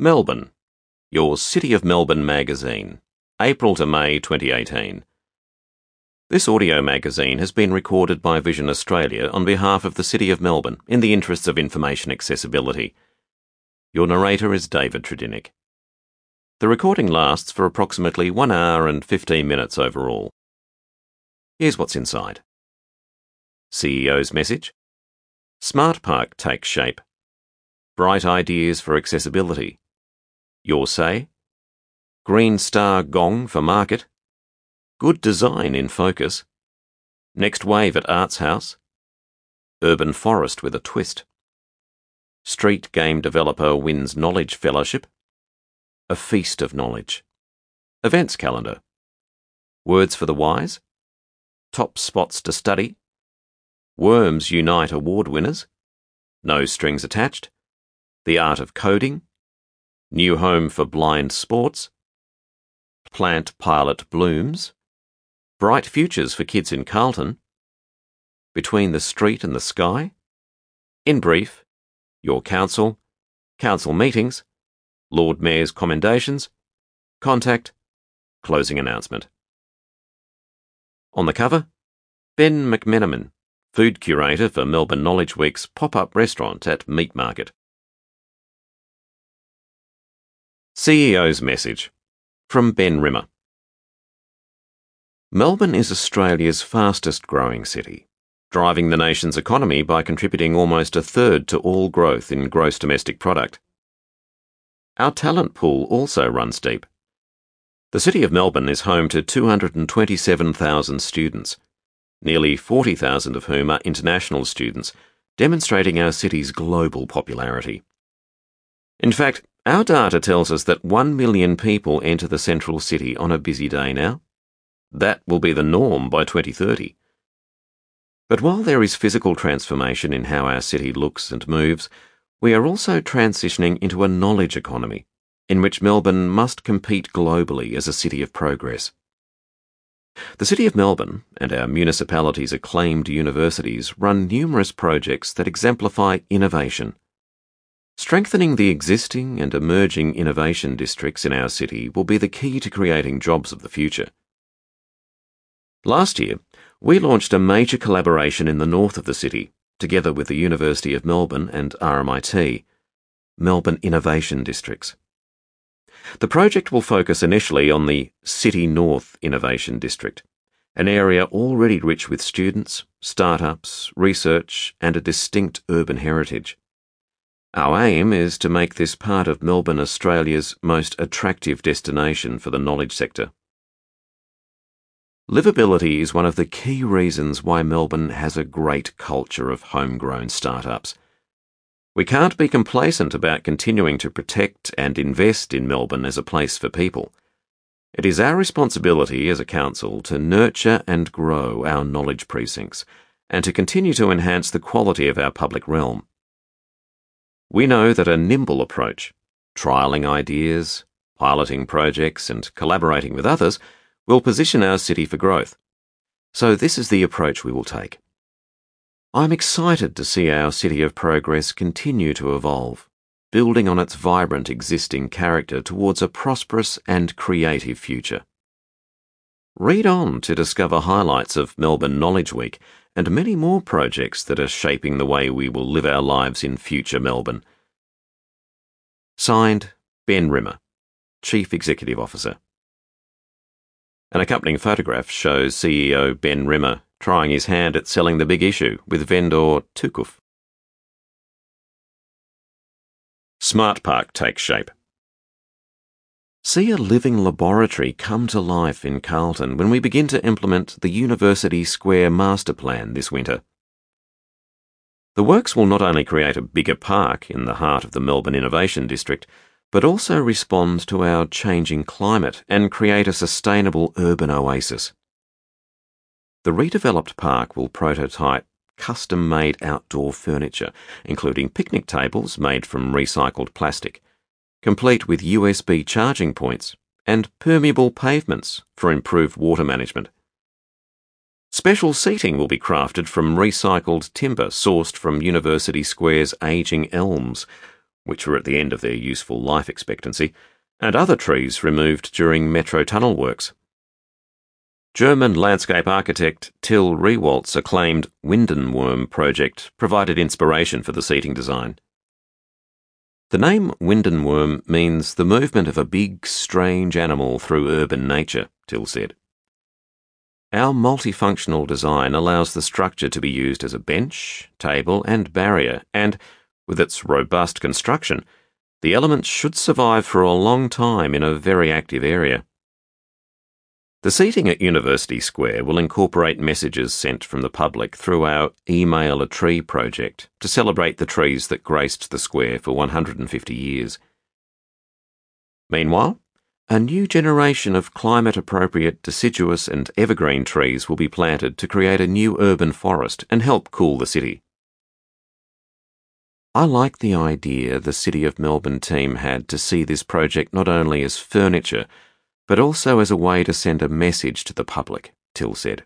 Melbourne, your City of Melbourne magazine, April to May 2018. This audio magazine has been recorded by Vision Australia on behalf of the City of Melbourne in the interests of information accessibility. Your narrator is David Tredinnick. The recording lasts for approximately 1 hour and 15 minutes overall. Here's what's inside. CEO's message Smart Park takes shape. Bright ideas for accessibility. Your say? Green Star Gong for market. Good design in focus. Next wave at Arts House. Urban Forest with a twist. Street game developer wins Knowledge Fellowship. A feast of knowledge. Events calendar. Words for the wise. Top spots to study. Worms Unite Award winners, No Strings Attached, The Art of Coding, New Home for Blind Sports, Plant Pilot Blooms, Bright Futures for Kids in Carlton, Between the Street and the Sky, In Brief, Your Council, Council Meetings, Lord Mayor's Commendations, Contact, Closing Announcement. On the cover, Ben McMenamin food curator for Melbourne Knowledge Week's pop up restaurant at Meat Market. CEO's Message from Ben Rimmer. Melbourne is Australia's fastest growing city, driving the nation's economy by contributing almost a third to all growth in gross domestic product. Our talent pool also runs deep. The City of Melbourne is home to 227,000 students nearly 40,000 of whom are international students, demonstrating our city's global popularity. In fact, our data tells us that 1 million people enter the central city on a busy day now. That will be the norm by 2030. But while there is physical transformation in how our city looks and moves, we are also transitioning into a knowledge economy, in which Melbourne must compete globally as a city of progress. The City of Melbourne and our municipality's acclaimed universities run numerous projects that exemplify innovation. Strengthening the existing and emerging innovation districts in our city will be the key to creating jobs of the future. Last year, we launched a major collaboration in the north of the city, together with the University of Melbourne and RMIT, Melbourne Innovation Districts. The project will focus initially on the City North Innovation District, an area already rich with students, startups, research, and a distinct urban heritage. Our aim is to make this part of Melbourne Australia's most attractive destination for the knowledge sector. Livability is one of the key reasons why Melbourne has a great culture of homegrown startups. We can't be complacent about continuing to protect and invest in Melbourne as a place for people. It is our responsibility as a council to nurture and grow our knowledge precincts and to continue to enhance the quality of our public realm. We know that a nimble approach, trialling ideas, piloting projects, and collaborating with others, will position our city for growth. So, this is the approach we will take. I'm excited to see our City of Progress continue to evolve, building on its vibrant existing character towards a prosperous and creative future. Read on to discover highlights of Melbourne Knowledge Week and many more projects that are shaping the way we will live our lives in future Melbourne. Signed, Ben Rimmer, Chief Executive Officer. An accompanying photograph shows CEO Ben Rimmer trying his hand at selling the big issue with vendor Tukuf. Smart Park takes shape. See a living laboratory come to life in Carlton when we begin to implement the University Square Master Plan this winter. The works will not only create a bigger park in the heart of the Melbourne Innovation District, but also respond to our changing climate and create a sustainable urban oasis. The redeveloped park will prototype custom made outdoor furniture, including picnic tables made from recycled plastic, complete with USB charging points and permeable pavements for improved water management. Special seating will be crafted from recycled timber sourced from University Square's aging elms, which were at the end of their useful life expectancy, and other trees removed during metro tunnel works. German landscape architect Till Rehwaldt's acclaimed Windenworm project provided inspiration for the seating design. The name Windenworm means the movement of a big, strange animal through urban nature, Till said. Our multifunctional design allows the structure to be used as a bench, table, and barrier, and, with its robust construction, the elements should survive for a long time in a very active area. The seating at University Square will incorporate messages sent from the public through our Email a Tree project to celebrate the trees that graced the square for 150 years. Meanwhile, a new generation of climate appropriate deciduous and evergreen trees will be planted to create a new urban forest and help cool the city. I like the idea the City of Melbourne team had to see this project not only as furniture but also as a way to send a message to the public, Till said.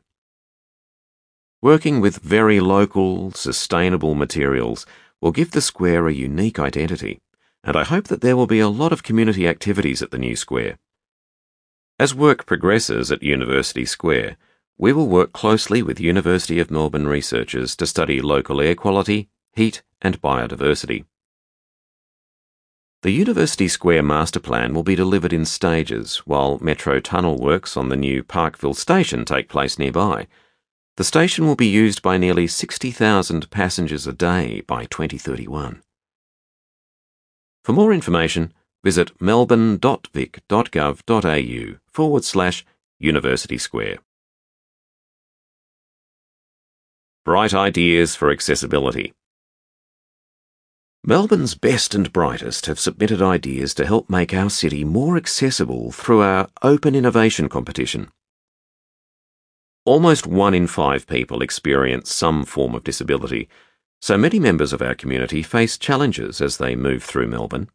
Working with very local, sustainable materials will give the square a unique identity, and I hope that there will be a lot of community activities at the new square. As work progresses at University Square, we will work closely with University of Melbourne researchers to study local air quality, heat, and biodiversity. The University Square master plan will be delivered in stages while metro tunnel works on the new Parkville station take place nearby. The station will be used by nearly 60,000 passengers a day by 2031. For more information, visit melbourne.vic.gov.au forward slash University Square. Bright Ideas for Accessibility Melbourne's best and brightest have submitted ideas to help make our city more accessible through our Open Innovation Competition. Almost one in five people experience some form of disability, so many members of our community face challenges as they move through Melbourne.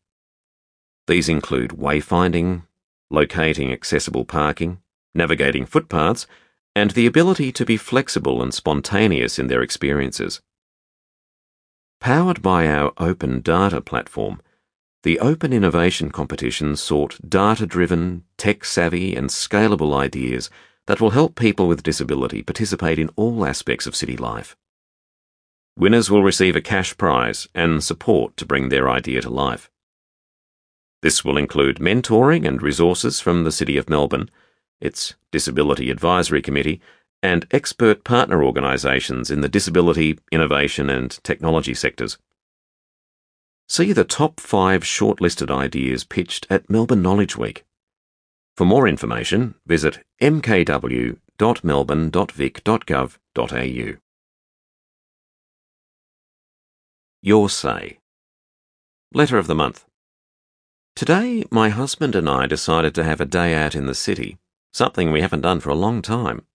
These include wayfinding, locating accessible parking, navigating footpaths, and the ability to be flexible and spontaneous in their experiences. Powered by our open data platform, the Open Innovation Competition sought data driven, tech savvy, and scalable ideas that will help people with disability participate in all aspects of city life. Winners will receive a cash prize and support to bring their idea to life. This will include mentoring and resources from the City of Melbourne, its Disability Advisory Committee, and expert partner organisations in the disability, innovation, and technology sectors. See the top five shortlisted ideas pitched at Melbourne Knowledge Week. For more information, visit mkw.melbourne.vic.gov.au. Your Say. Letter of the Month. Today, my husband and I decided to have a day out in the city, something we haven't done for a long time.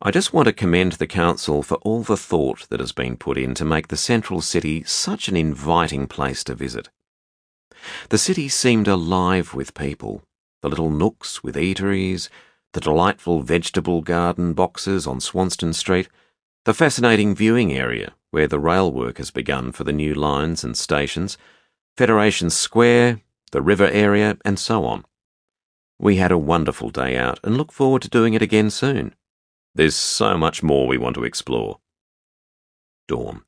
I just want to commend the Council for all the thought that has been put in to make the central city such an inviting place to visit. The city seemed alive with people, the little nooks with eateries, the delightful vegetable garden boxes on Swanston Street, the fascinating viewing area where the rail work has begun for the new lines and stations, Federation Square, the river area, and so on. We had a wonderful day out and look forward to doing it again soon. There's so much more we want to explore. Dawn.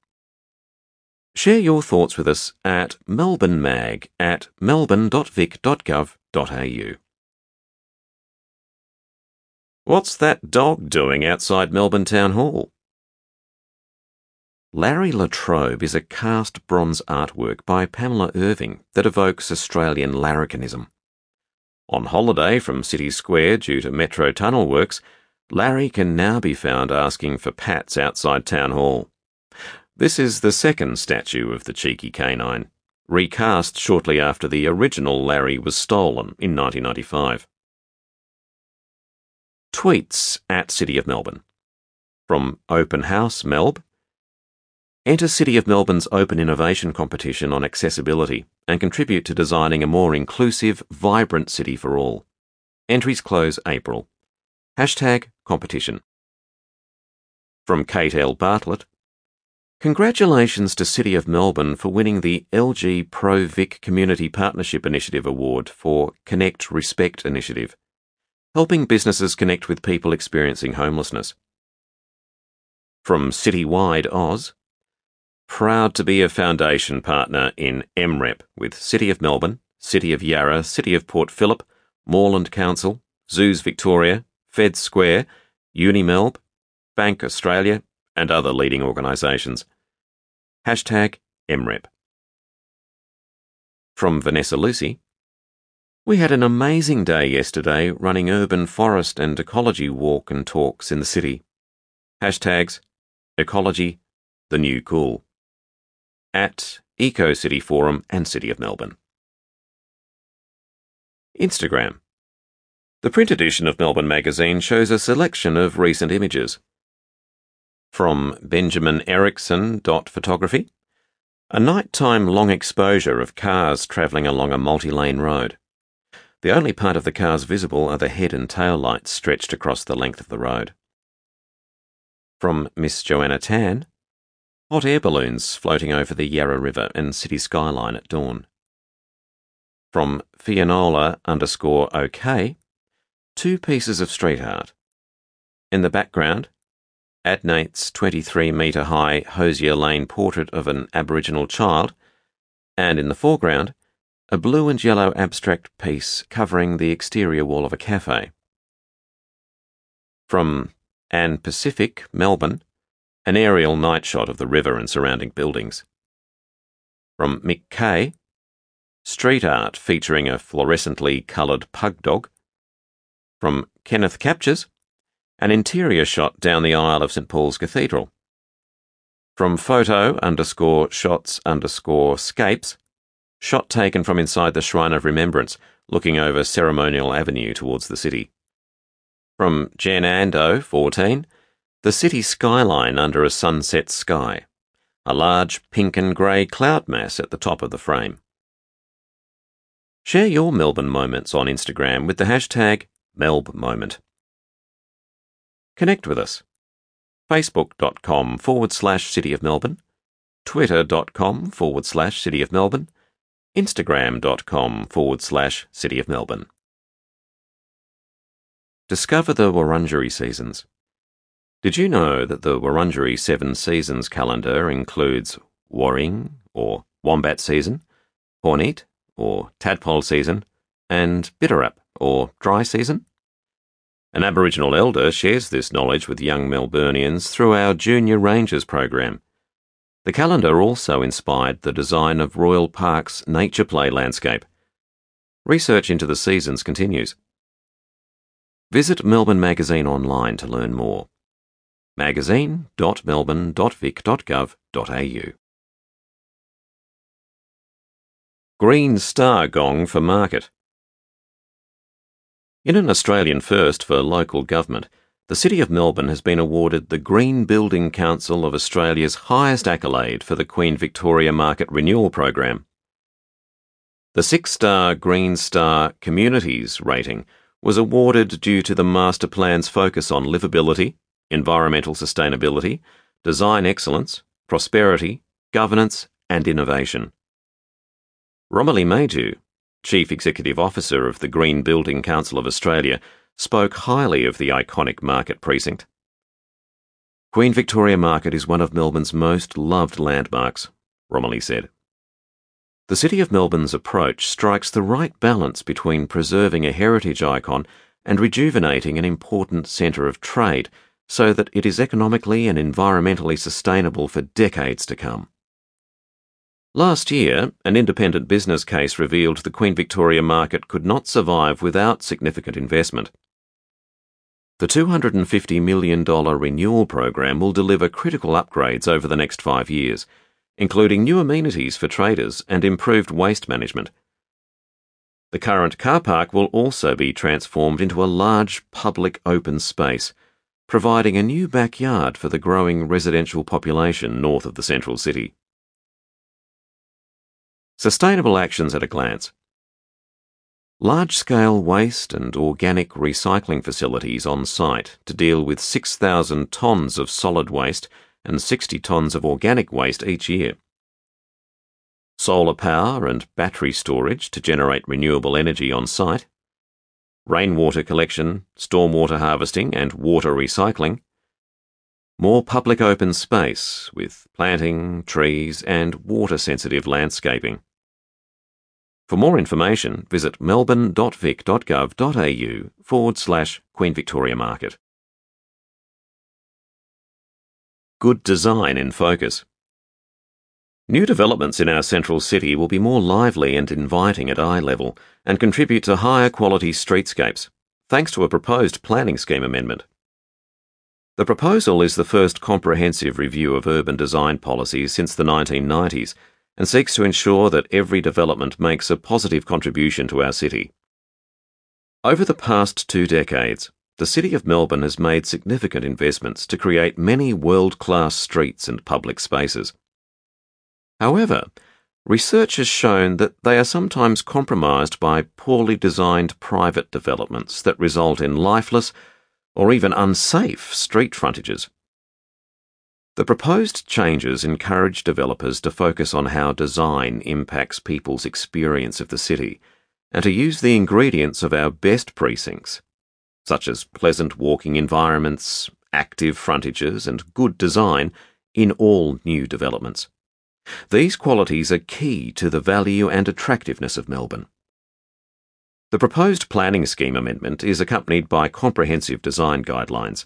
Share your thoughts with us at melbournemag at melbourne.vic.gov.au. What's that dog doing outside Melbourne Town Hall? Larry Latrobe is a cast bronze artwork by Pamela Irving that evokes Australian larrikinism. On holiday from City Square due to Metro tunnel works, Larry can now be found asking for pats outside Town Hall. This is the second statue of the cheeky canine, recast shortly after the original Larry was stolen in 1995. Tweets at City of Melbourne. From Open House Melb. Enter City of Melbourne's Open Innovation Competition on accessibility and contribute to designing a more inclusive, vibrant city for all. Entries close April. Hashtag competition. From Kate L. Bartlett. Congratulations to City of Melbourne for winning the LG Pro Vic Community Partnership Initiative Award for Connect Respect Initiative, helping businesses connect with people experiencing homelessness. From Citywide Oz, proud to be a foundation partner in MREP with City of Melbourne, City of Yarra, City of Port Phillip, Moreland Council, Zoos Victoria, Fed Square, Unimelb, Bank Australia, and other leading organisations. Hashtag MREP. From Vanessa Lucy. We had an amazing day yesterday running urban forest and ecology walk and talks in the city. Hashtags ecology, the new cool. At Eco City Forum and City of Melbourne. Instagram. The print edition of Melbourne Magazine shows a selection of recent images. From Benjamin Erickson. Photography. A nighttime long exposure of cars travelling along a multi lane road. The only part of the cars visible are the head and tail lights stretched across the length of the road. From Miss Joanna Tan. Hot air balloons floating over the Yarra River and city skyline at dawn. From Fiona underscore OK. Two pieces of street art. In the background, Adnate's 23 metre high Hosier Lane portrait of an Aboriginal child, and in the foreground, a blue and yellow abstract piece covering the exterior wall of a cafe. From Anne Pacific, Melbourne, an aerial night shot of the river and surrounding buildings. From Mick Kay, street art featuring a fluorescently coloured pug dog. From Kenneth Captures, an interior shot down the aisle of St Paul's Cathedral. From photo underscore shots underscore scapes, shot taken from inside the Shrine of Remembrance, looking over Ceremonial Avenue towards the city. From Jen Ando, 14, the city skyline under a sunset sky, a large pink and grey cloud mass at the top of the frame. Share your Melbourne moments on Instagram with the hashtag MelbMoment. Connect with us. Facebook.com forward slash City of Melbourne, Twitter.com forward slash City of Melbourne, Instagram.com forward slash City of Melbourne. Discover the Wurundjeri seasons. Did you know that the Wurundjeri Seven Seasons calendar includes Waring or Wombat season, Poorneet or Tadpole season, and Biderap or Dry season? An Aboriginal elder shares this knowledge with young Melburnians through our Junior Rangers program. The calendar also inspired the design of Royal Park's nature play landscape. Research into the seasons continues. Visit Melbourne Magazine online to learn more. magazine.melbourne.vic.gov.au Green Star Gong for Market. In an Australian first for local government, the City of Melbourne has been awarded the Green Building Council of Australia's highest accolade for the Queen Victoria Market Renewal Program. The six star Green Star Communities rating was awarded due to the master plan's focus on livability, environmental sustainability, design excellence, prosperity, governance, and innovation. Romilly Madew, Chief Executive Officer of the Green Building Council of Australia, spoke highly of the iconic market precinct. Queen Victoria Market is one of Melbourne's most loved landmarks, Romilly said. The City of Melbourne's approach strikes the right balance between preserving a heritage icon and rejuvenating an important centre of trade so that it is economically and environmentally sustainable for decades to come. Last year, an independent business case revealed the Queen Victoria market could not survive without significant investment. The $250 million renewal program will deliver critical upgrades over the next five years, including new amenities for traders and improved waste management. The current car park will also be transformed into a large public open space, providing a new backyard for the growing residential population north of the central city. Sustainable actions at a glance. Large scale waste and organic recycling facilities on site to deal with 6,000 tonnes of solid waste and 60 tonnes of organic waste each year. Solar power and battery storage to generate renewable energy on site. Rainwater collection, stormwater harvesting, and water recycling. More public open space with planting, trees, and water sensitive landscaping. For more information, visit melbourne.vic.gov.au forward slash Queen Victoria Market. Good design in focus. New developments in our central city will be more lively and inviting at eye level and contribute to higher quality streetscapes, thanks to a proposed planning scheme amendment. The proposal is the first comprehensive review of urban design policies since the 1990s and seeks to ensure that every development makes a positive contribution to our city. Over the past two decades, the City of Melbourne has made significant investments to create many world class streets and public spaces. However, research has shown that they are sometimes compromised by poorly designed private developments that result in lifeless or even unsafe street frontages. The proposed changes encourage developers to focus on how design impacts people's experience of the city and to use the ingredients of our best precincts, such as pleasant walking environments, active frontages, and good design, in all new developments. These qualities are key to the value and attractiveness of Melbourne. The proposed planning scheme amendment is accompanied by comprehensive design guidelines.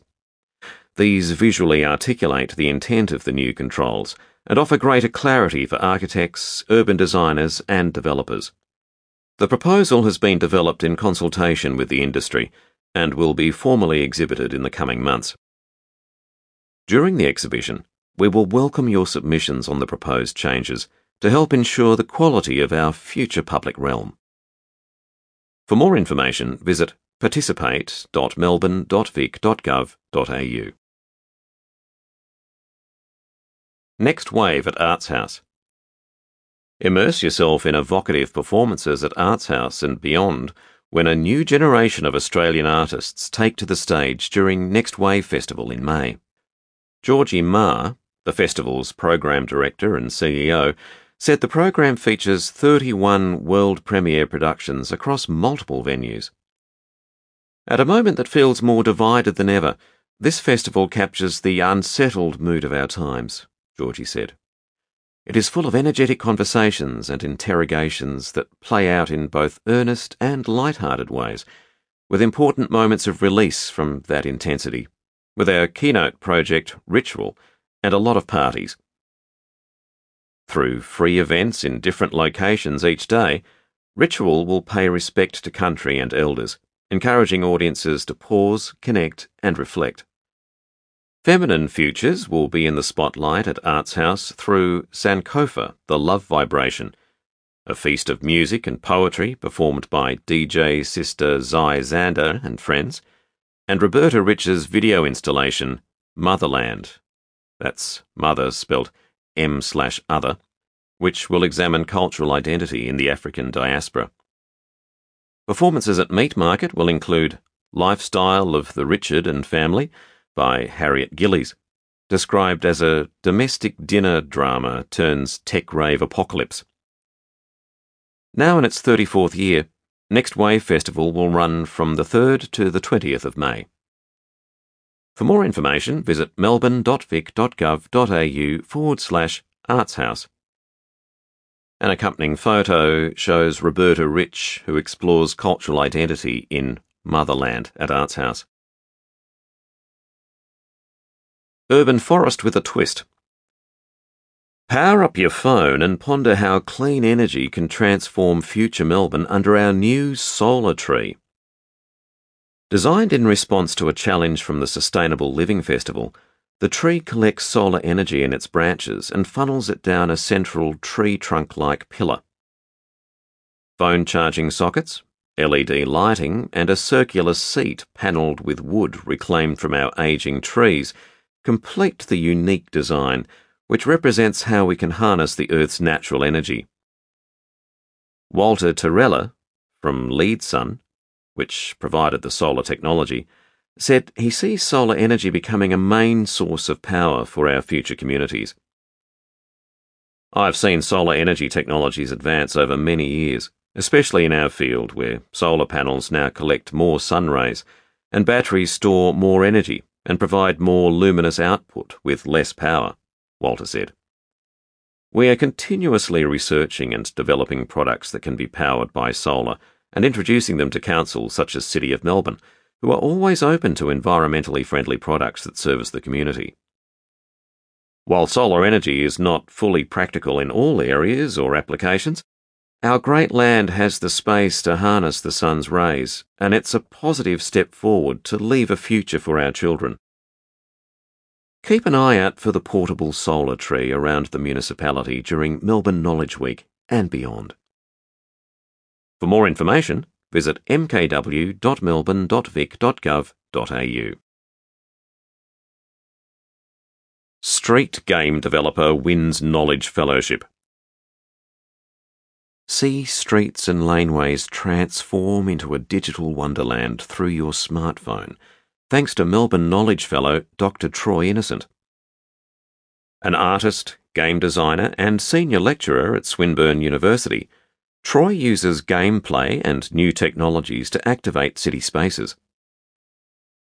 These visually articulate the intent of the new controls and offer greater clarity for architects, urban designers, and developers. The proposal has been developed in consultation with the industry and will be formally exhibited in the coming months. During the exhibition, we will welcome your submissions on the proposed changes to help ensure the quality of our future public realm. For more information, visit participate.melbourne.vic.gov.au. Next Wave at Arts House. Immerse yourself in evocative performances at Arts House and beyond when a new generation of Australian artists take to the stage during Next Wave Festival in May. Georgie Meagher, the festival's program director and CEO, said the program features 31 world premiere productions across multiple venues. At a moment that feels more divided than ever, this festival captures the unsettled mood of our times. Georgie said. It is full of energetic conversations and interrogations that play out in both earnest and light-hearted ways, with important moments of release from that intensity, with our keynote project Ritual and a lot of parties. Through free events in different locations each day, Ritual will pay respect to country and elders, encouraging audiences to pause, connect, and reflect. Feminine futures will be in the spotlight at Arts House through Sankofa, the Love Vibration, a feast of music and poetry performed by DJ Sista Zai Zanda and friends, and Roberta Rich's video installation, Motherland. That's mother spelt M slash other, which will examine cultural identity in the African diaspora. Performances at Meat Market will include Lifestyle of the Richard and Family by Harriet Gillies, described as a domestic dinner drama turns tech rave apocalypse. Now in its 34th year, Next Wave Festival will run from the 3rd to the 20th of May. For more information, visit melbourne.vic.gov.au forward slash artshouse. An accompanying photo shows Roberta Rich, who explores cultural identity in Motherland at Arts House. Urban Forest with a Twist. Power up your phone and ponder how clean energy can transform future Melbourne under our new solar tree. Designed in response to a challenge from the Sustainable Living Festival, the tree collects solar energy in its branches and funnels it down a central tree trunk like pillar. Phone charging sockets, LED lighting, and a circular seat panelled with wood reclaimed from our ageing trees complete the unique design which represents how we can harness the Earth's natural energy. Walter Torella, from LeadSun, which provided the solar technology, said he sees solar energy becoming a main source of power for our future communities. I've seen solar energy technologies advance over many years, especially in our field where solar panels now collect more sun rays and batteries store more energy and provide more luminous output with less power, Walter said. We are continuously researching and developing products that can be powered by solar and introducing them to councils such as City of Melbourne, who are always open to environmentally friendly products that service the community. While solar energy is not fully practical in all areas or applications, our great land has the space to harness the sun's rays, and it's a positive step forward to leave a future for our children. Keep an eye out for the portable solar tree around the municipality during Melbourne Knowledge Week and beyond. For more information, visit mkw.melbourne.vic.gov.au. Street Game Developer Wins Knowledge Fellowship. See streets and laneways transform into a digital wonderland through your smartphone thanks to Melbourne Knowledge Fellow Dr. Troy Innocent. An artist, game designer, and senior lecturer at Swinburne University, Troy uses gameplay and new technologies to activate city spaces.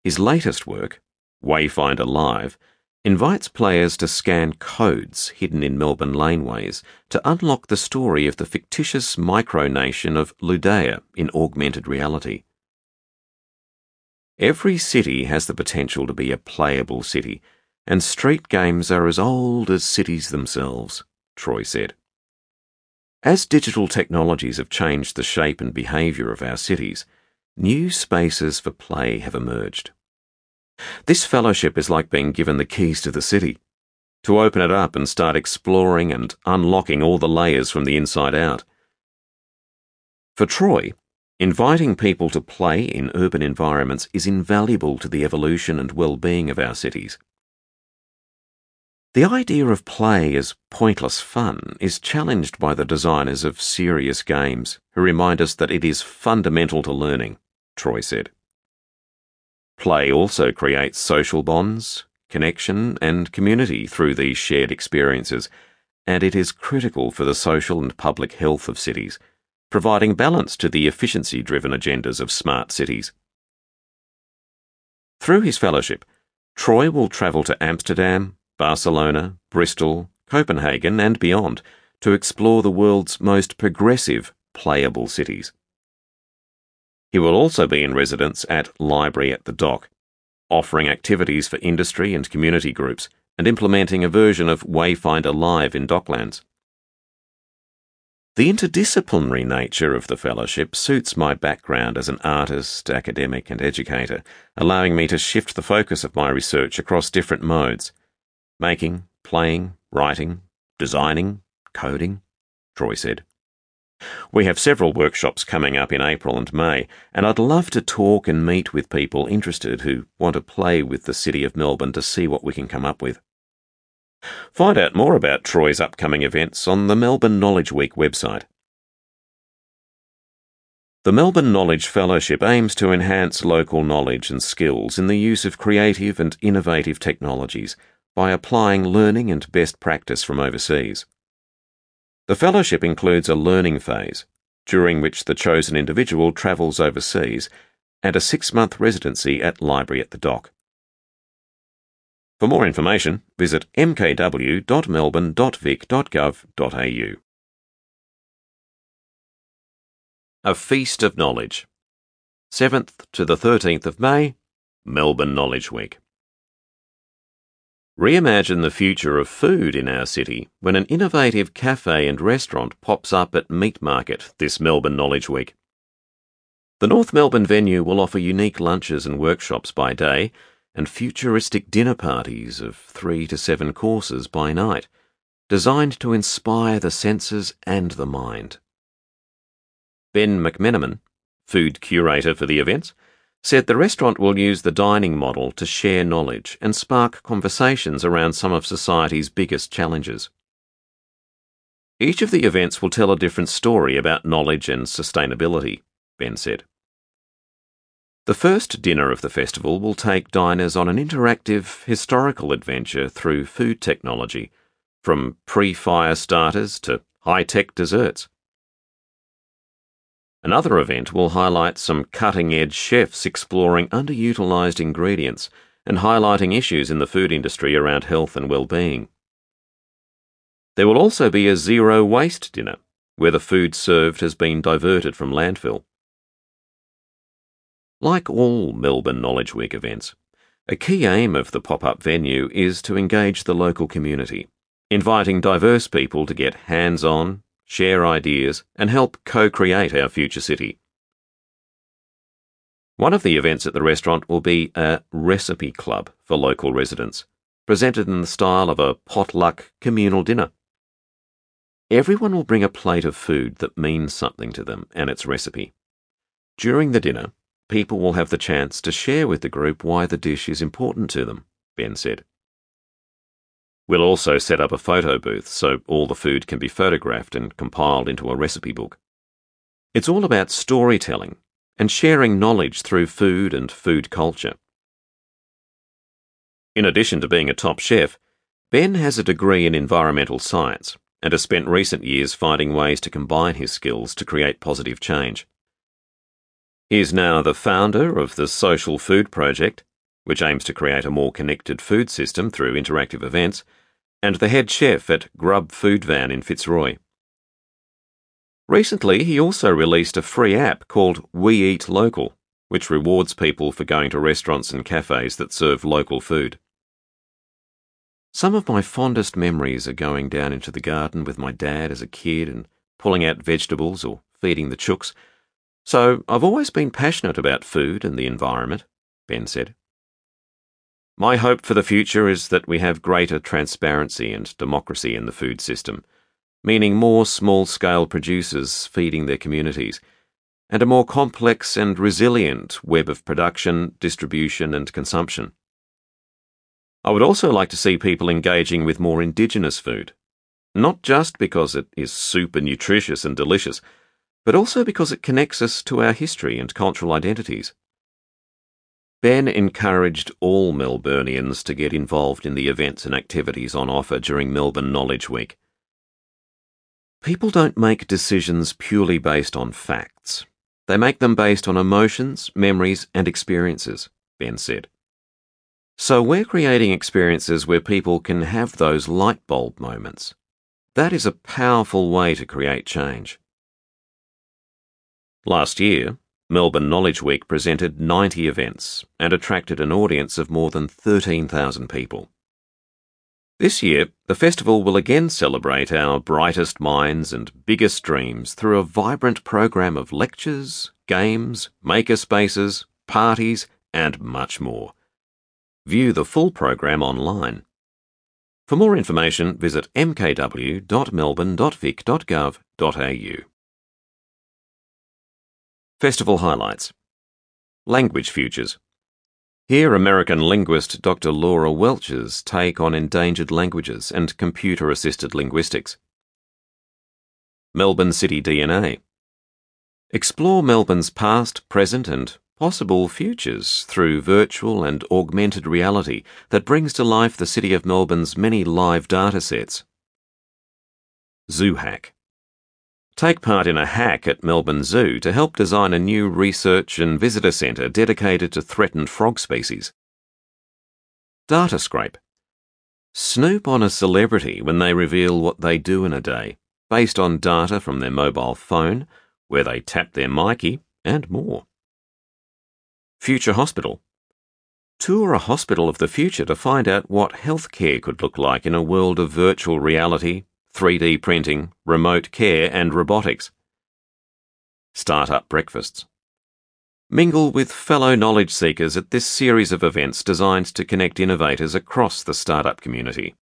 His latest work, Wayfinder Live, invites players to scan codes hidden in Melbourne laneways to unlock the story of the fictitious micronation of Ludea in augmented reality. Every city has the potential to be a playable city, and street games are as old as cities themselves, Troy said. As digital technologies have changed the shape and behaviour of our cities, new spaces for play have emerged. This fellowship is like being given the keys to the city, to open it up and start exploring and unlocking all the layers from the inside out. For Troy, Inviting people to play in urban environments is invaluable to the evolution and well-being of our cities. The idea of play as pointless fun is challenged by the designers of serious games, who remind us that it is fundamental to learning, Troy said. Play also creates social bonds, connection, and community through these shared experiences, and it is critical for the social and public health of cities providing balance to the efficiency driven agendas of smart cities. Through his fellowship, Troy will travel to Amsterdam, Barcelona, Bristol, Copenhagen, and beyond to explore the world's most progressive, playable cities. He will also be in residence at Library at the Dock, offering activities for industry and community groups and implementing a version of Wayfinder Live in Docklands. The interdisciplinary nature of the fellowship suits my background as an artist, academic, and educator, allowing me to shift the focus of my research across different modes making, playing, writing, designing, coding, Troy said. We have several workshops coming up in April and May, and I'd love to talk and meet with people interested who want to play with the City of Melbourne to see what we can come up with. Find out more about Troy's upcoming events on the Melbourne Knowledge Week website. The Melbourne Knowledge Fellowship aims to enhance local knowledge and skills in the use of creative and innovative technologies by applying learning and best practice from overseas. The fellowship includes a learning phase, during which the chosen individual travels overseas, and a six month residency at Library at the Dock. For more information, visit mkw.melbourne.vic.gov.au. A Feast of Knowledge. 7th to the 13th of May, Melbourne Knowledge Week. Reimagine the future of food in our city when an innovative cafe and restaurant pops up at Meat Market this Melbourne Knowledge Week. The North Melbourne venue will offer unique lunches and workshops by day and futuristic dinner parties of three to seven courses by night, designed to inspire the senses and the mind. Ben McMenamin, food curator for the events, said the restaurant will use the dining model to share knowledge and spark conversations around some of society's biggest challenges. Each of the events will tell a different story about knowledge and sustainability, Ben said. The first dinner of the festival will take diners on an interactive historical adventure through food technology, from pre fire starters to high tech desserts. Another event will highlight some cutting edge chefs exploring underutilized ingredients and highlighting issues in the food industry around health and well-being. There will also be a zero waste dinner, where the food served has been diverted from landfill. Like all Melbourne Knowledge Week events, a key aim of the pop up venue is to engage the local community, inviting diverse people to get hands on, share ideas, and help co create our future city. One of the events at the restaurant will be a recipe club for local residents, presented in the style of a potluck communal dinner. Everyone will bring a plate of food that means something to them and its recipe. During the dinner, people will have the chance to share with the group why the dish is important to them, Ben said. We'll also set up a photo booth so all the food can be photographed and compiled into a recipe book. It's all about storytelling and sharing knowledge through food and food culture. In addition to being a top chef, Ben has a degree in environmental science and has spent recent years finding ways to combine his skills to create positive change. He is now the founder of the Social Food Project, which aims to create a more connected food system through interactive events, and the head chef at Grub Food Van in Fitzroy. Recently, he also released a free app called We Eat Local, which rewards people for going to restaurants and cafes that serve local food. Some of my fondest memories are going down into the garden with my dad as a kid and pulling out vegetables or feeding the chooks. So I've always been passionate about food and the environment, Ben said. My hope for the future is that we have greater transparency and democracy in the food system meaning more small scale producers feeding their communities, and a more complex and resilient web of production, distribution, and consumption. I would also like to see people engaging with more indigenous food, not just because it is super nutritious and delicious, but also because it connects us to our history and cultural identities. Ben encouraged all Melburnians to get involved in the events and activities on offer during Melbourne Knowledge Week. People don't make decisions purely based on facts. They make them based on emotions, memories, and experiences, Ben said. So we're creating experiences where people can have those light bulb moments. That is a powerful way to create change. Last year, Melbourne Knowledge Week presented 90 events and attracted an audience of more than 13,000 people. This year, the festival will again celebrate our brightest minds and biggest dreams through a vibrant program of lectures, games, makerspaces, parties, and much more. View the full program online. For more information, visit mkw.melbourne.vic.gov.au. Festival highlights Language Futures Hear American linguist Dr. Laura Welcher's take on endangered languages and computer assisted linguistics. Melbourne City DNA. Explore Melbourne's past, present, and possible futures through virtual and augmented reality that brings to life the City of Melbourne's many live data sets. Take part in a hack at Melbourne Zoo to help design a new research and visitor centre dedicated to threatened frog species. Data Scrape. Snoop on a celebrity when they reveal what they do in a day, based on data from their mobile phone, where they tap their myki, and more. Future Hospital. Tour a hospital of the future to find out what healthcare could look like in a world of virtual reality, 3D printing, remote care, and robotics. Startup breakfasts. Mingle with fellow knowledge seekers at this series of events designed to connect innovators across the startup community.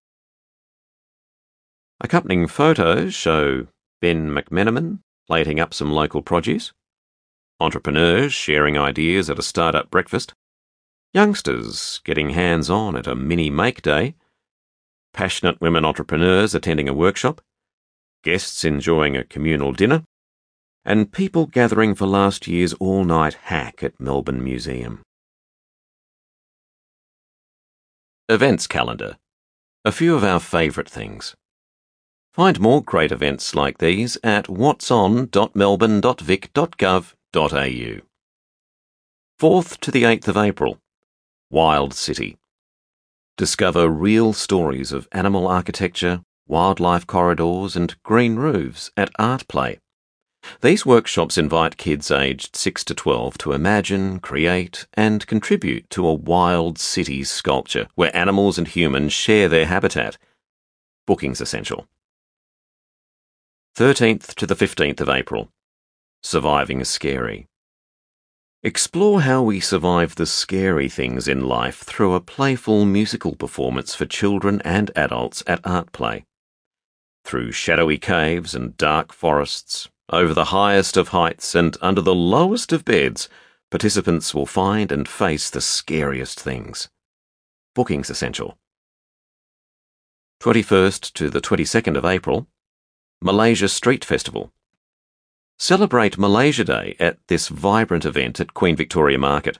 Accompanying photos show Ben McMenamin plating up some local produce, entrepreneurs sharing ideas at a startup breakfast, youngsters getting hands on at a mini make day, passionate women entrepreneurs attending a workshop, guests enjoying a communal dinner, and people gathering for last year's all night hack at Melbourne Museum. Events Calendar A few of our favourite things. Find more great events like these at whatson.melbourne.vic.gov.au. 4th to the 8th of April. Wild City. Discover real stories of animal architecture, wildlife corridors, and green roofs at Art Play. These workshops invite kids aged 6 to 12 to imagine, create, and contribute to a wild city sculpture where animals and humans share their habitat. Booking's essential. 13th to the 15th of April. Surviving is Scary. Explore how we survive the scary things in life through a playful musical performance for children and adults at Art Play. Through shadowy caves and dark forests, over the highest of heights and under the lowest of beds, participants will find and face the scariest things. Bookings essential. 21st to the 22nd of April, Malaysia Street Festival. Celebrate Malaysia Day at this vibrant event at Queen Victoria Market.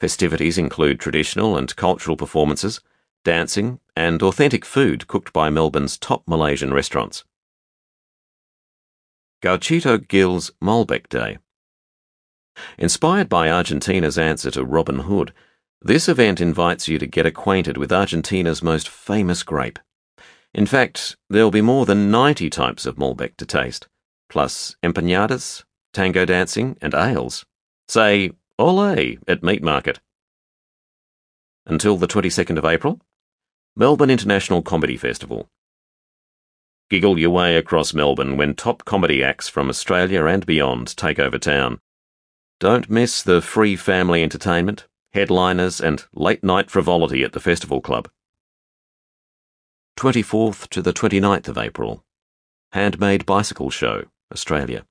Festivities include traditional and cultural performances, dancing, and authentic food cooked by Melbourne's top Malaysian restaurants. Gauchito Gil's Malbec Day. Inspired by Argentina's answer to Robin Hood, this event invites you to get acquainted with Argentina's most famous grape. In fact, there'll be more than 90 types of Malbec to taste plus empanadas, tango dancing, and ales. Say, ole at Meat Market. Until the 22nd of April, Melbourne International Comedy Festival. Giggle your way across Melbourne when top comedy acts from Australia and beyond take over town. Don't miss the free family entertainment, headliners, and late night frivolity at the Festival Club. 24th to the 29th of April. Handmade Bicycle Show. Australia.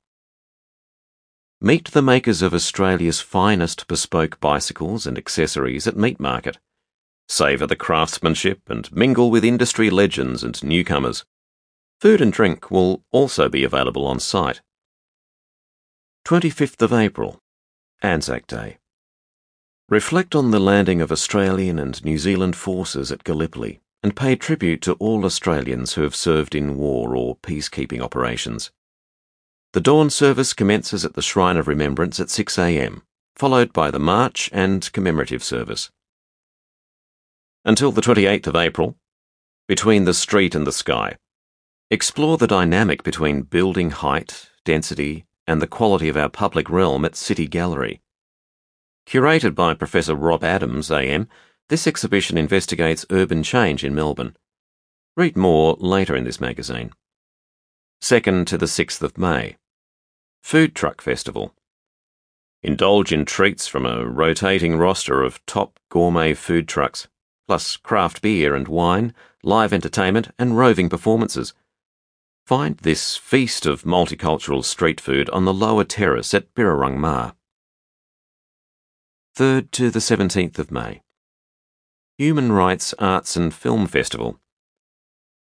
Meet the makers of Australia's finest bespoke bicycles and accessories at Meat Market. Savour the craftsmanship and mingle with industry legends and newcomers. Food and drink will also be available on site. 25th of April, Anzac Day. Reflect on the landing of Australian and New Zealand forces at Gallipoli and pay tribute to all Australians who have served in war or peacekeeping operations. The dawn service commences at the Shrine of Remembrance at 6am, followed by the march and commemorative service. Until the 28th of April, Between the Street and the Sky. Explore the dynamic between building height, density, and the quality of our public realm at City Gallery. Curated by Professor Rob Adams, AM, this exhibition investigates urban change in Melbourne. Read more later in this magazine. 2nd to the 6th of May. Food Truck Festival. Indulge in treats from a rotating roster of top gourmet food trucks, plus craft beer and wine, live entertainment, and roving performances. Find this feast of multicultural street food on the lower terrace at Birrarung Marr. 3rd to the 17th of May. Human Rights Arts and Film Festival.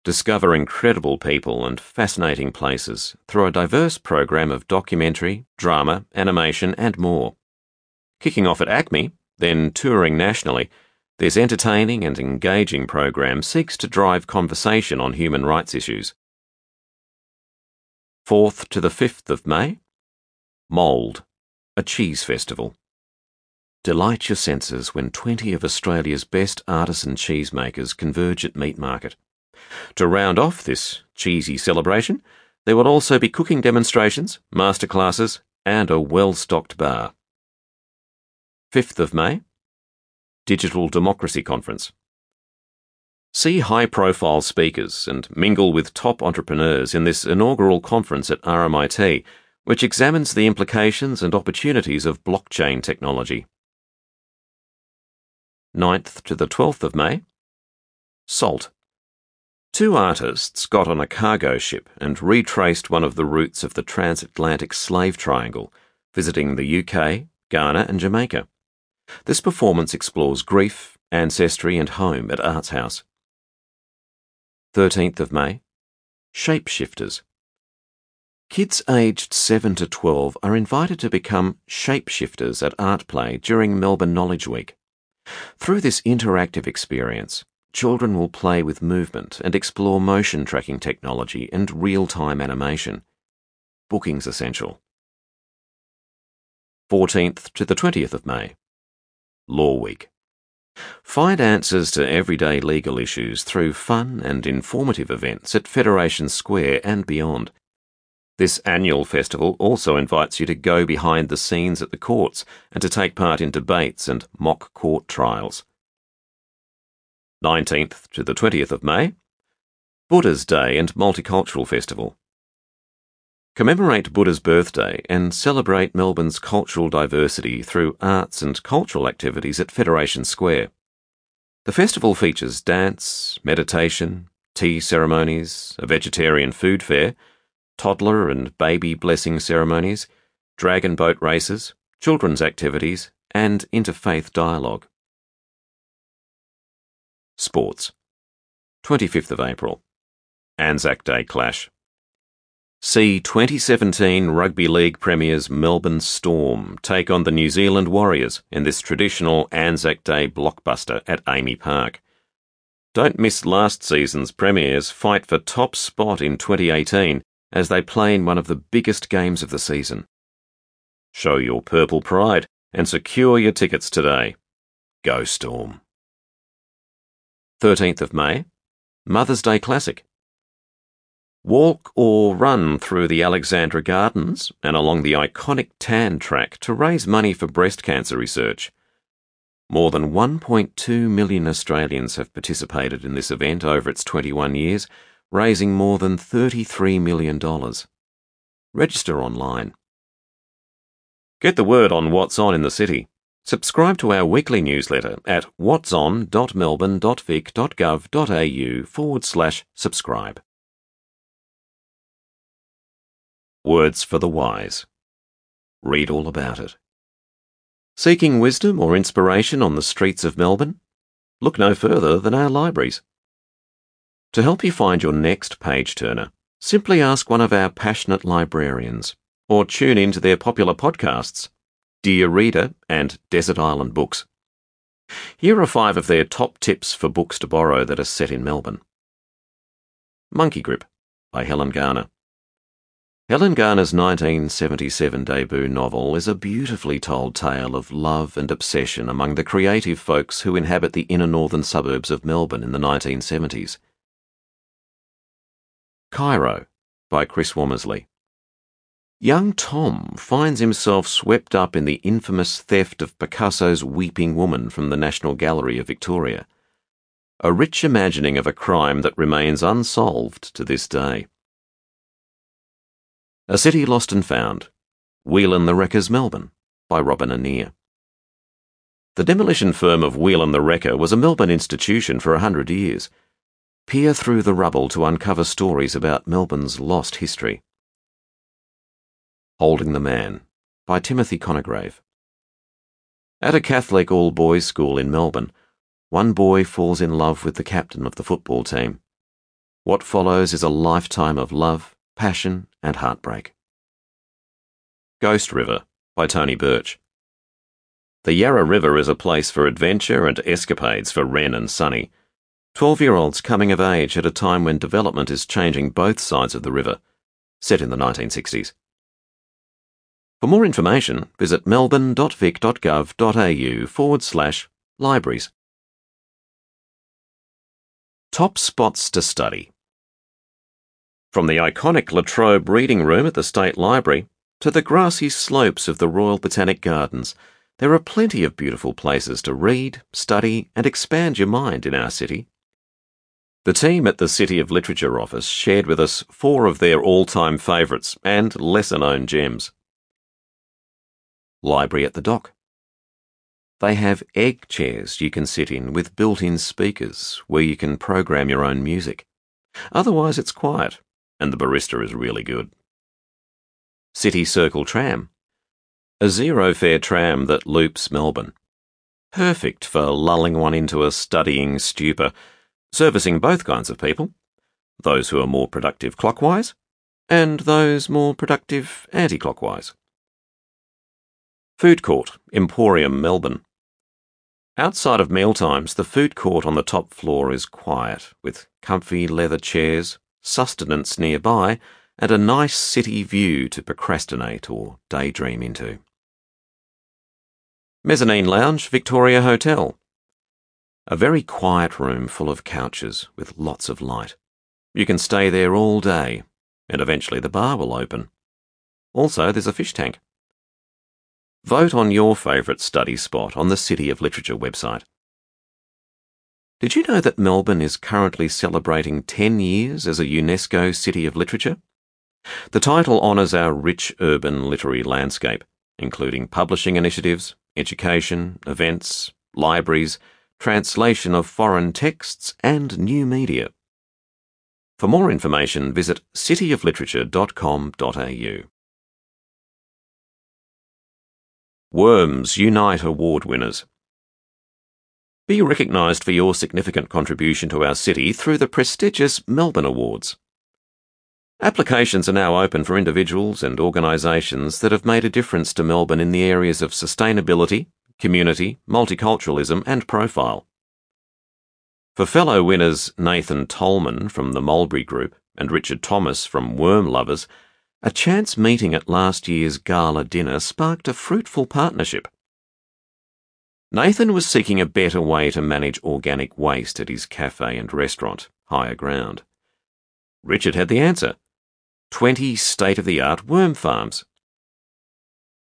Discover incredible people and fascinating places through a diverse program of documentary, drama, animation, and more. Kicking off at ACMI, then touring nationally, this entertaining and engaging program seeks to drive conversation on human rights issues. 4th to the 5th of May, Mould, a cheese festival. Delight your senses when 20 of Australia's best artisan cheesemakers converge at Meat Market. To round off this cheesy celebration, there will also be cooking demonstrations, masterclasses, and a well stocked bar. 5th of May, Digital Democracy Conference. See high profile speakers and mingle with top entrepreneurs in this inaugural conference at RMIT, which examines the implications and opportunities of blockchain technology. 9th to the 12th of May, SALT. Two artists got on a cargo ship and retraced one of the routes of the transatlantic slave triangle, visiting the UK, Ghana, and Jamaica. This performance explores grief, ancestry, and home at Arts House. 13th of May, Shapeshifters. Kids aged 7 to 12 are invited to become shapeshifters at Art Play during Melbourne Knowledge Week. Through this interactive experience, children will play with movement and explore motion tracking technology and real time animation. Bookings essential. 14th to the 20th of May. Law Week. Find answers to everyday legal issues through fun and informative events at Federation Square and beyond. This annual festival also invites you to go behind the scenes at the courts and to take part in debates and mock court trials. 19th to the 20th of May, Buddha's Day and Multicultural Festival. Commemorate Buddha's birthday and celebrate Melbourne's cultural diversity through arts and cultural activities at Federation Square. The festival features dance, meditation, tea ceremonies, a vegetarian food fair, toddler and baby blessing ceremonies, dragon boat races, children's activities, and interfaith dialogue. Sports 25th of April Anzac Day Clash. See 2017 Rugby League Premiers Melbourne Storm take on the New Zealand Warriors in this traditional Anzac Day blockbuster at AAMI Park. Don't miss last season's Premiers fight for top spot in 2018 as they play in one of the biggest games of the season. Show your purple pride and secure your tickets today. Go Storm. 13th of May, Mother's Day Classic. Walk or run through the Alexandra Gardens and along the iconic Tan track to raise money for breast cancer research. More than 1.2 million Australians have participated in this event over its 21 years raising more than $33 million. Register online. Get the word on what's on in the city. Subscribe to our weekly newsletter at whatson.melbourne.vic.gov.au forward slash subscribe. Words for the Wise. Read all about it. Seeking wisdom or inspiration on the streets of Melbourne? Look no further than our libraries. To help you find your next page turner, simply ask one of our passionate librarians or tune in to their popular podcasts, Dear Reader and Desert Island Books. Here are five of their top tips for books to borrow that are set in Melbourne. Monkey Grip by Helen Garner. Helen Garner's 1977 debut novel is a beautifully told tale of love and obsession among the creative folks who inhabit the inner northern suburbs of Melbourne in the 1970s. Cairo by Chris Womersley. Young Tom finds himself swept up in the infamous theft of Picasso's Weeping Woman from the National Gallery of Victoria. A rich imagining of a crime that remains unsolved to this day. A City Lost and Found. Whelan the Wreckers Melbourne by Robin Annear. The demolition firm of Whelan the Wrecker was a Melbourne institution for a hundred years peer through the rubble to uncover stories about Melbourne's lost history. Holding the Man by Timothy Conigrave. At a Catholic all boys school in Melbourne, one boy falls in love with the captain of the football team. What follows is a lifetime of love, passion, and heartbreak. Ghost River by Tony Birch. The Yarra River is a place for adventure and escapades for Wren and Sunny 12 year olds coming of age at a time when development is changing both sides of the river, set in the 1960s. For more information, visit melbourne.vic.gov.au forward slash libraries. Top spots to study. From the iconic La Trobe Reading Room at the State Library to the grassy slopes of the Royal Botanic Gardens, there are plenty of beautiful places to read, study, and expand your mind in our city. The team at the City of Literature office shared with us four of their all time favourites and lesser known gems. Library at the Dock. They have egg chairs you can sit in with built in speakers where you can program your own music. Otherwise, it's quiet, and the barista is really good. City Circle Tram. A zero fare tram that loops Melbourne. Perfect for lulling one into a studying stupor servicing both kinds of people those who are more productive clockwise and those more productive anti clockwise. Food Court, Emporium, Melbourne. Outside of mealtimes, the food court on the top floor is quiet, with comfy leather chairs, sustenance nearby, and a nice city view to procrastinate or daydream into. Mezzanine Lounge, Victoria Hotel. A very quiet room full of couches with lots of light. You can stay there all day, and eventually the bar will open. Also, there's a fish tank. Vote on your favourite study spot on the City of Literature website. Did you know that Melbourne is currently celebrating 10 years as a UNESCO City of Literature? The title honours our rich urban literary landscape, including publishing initiatives, education, events, libraries, translation of foreign texts, and new media. For more information, visit cityofliterature.com.au. Worms Unite Award winners. Be recognised for your significant contribution to our city through the prestigious Melbourne Awards. Applications are now open for individuals and organisations that have made a difference to Melbourne in the areas of sustainability, community, multiculturalism, and profile. For fellow winners Nathan Tolman from the Mulberry Group and Richard Thomas from Worm Lovers, a chance meeting at last year's gala dinner sparked a fruitful partnership. Nathan was seeking a better way to manage organic waste at his cafe and restaurant, Higher Ground. Richard had the answer 20 state of the art worm farms.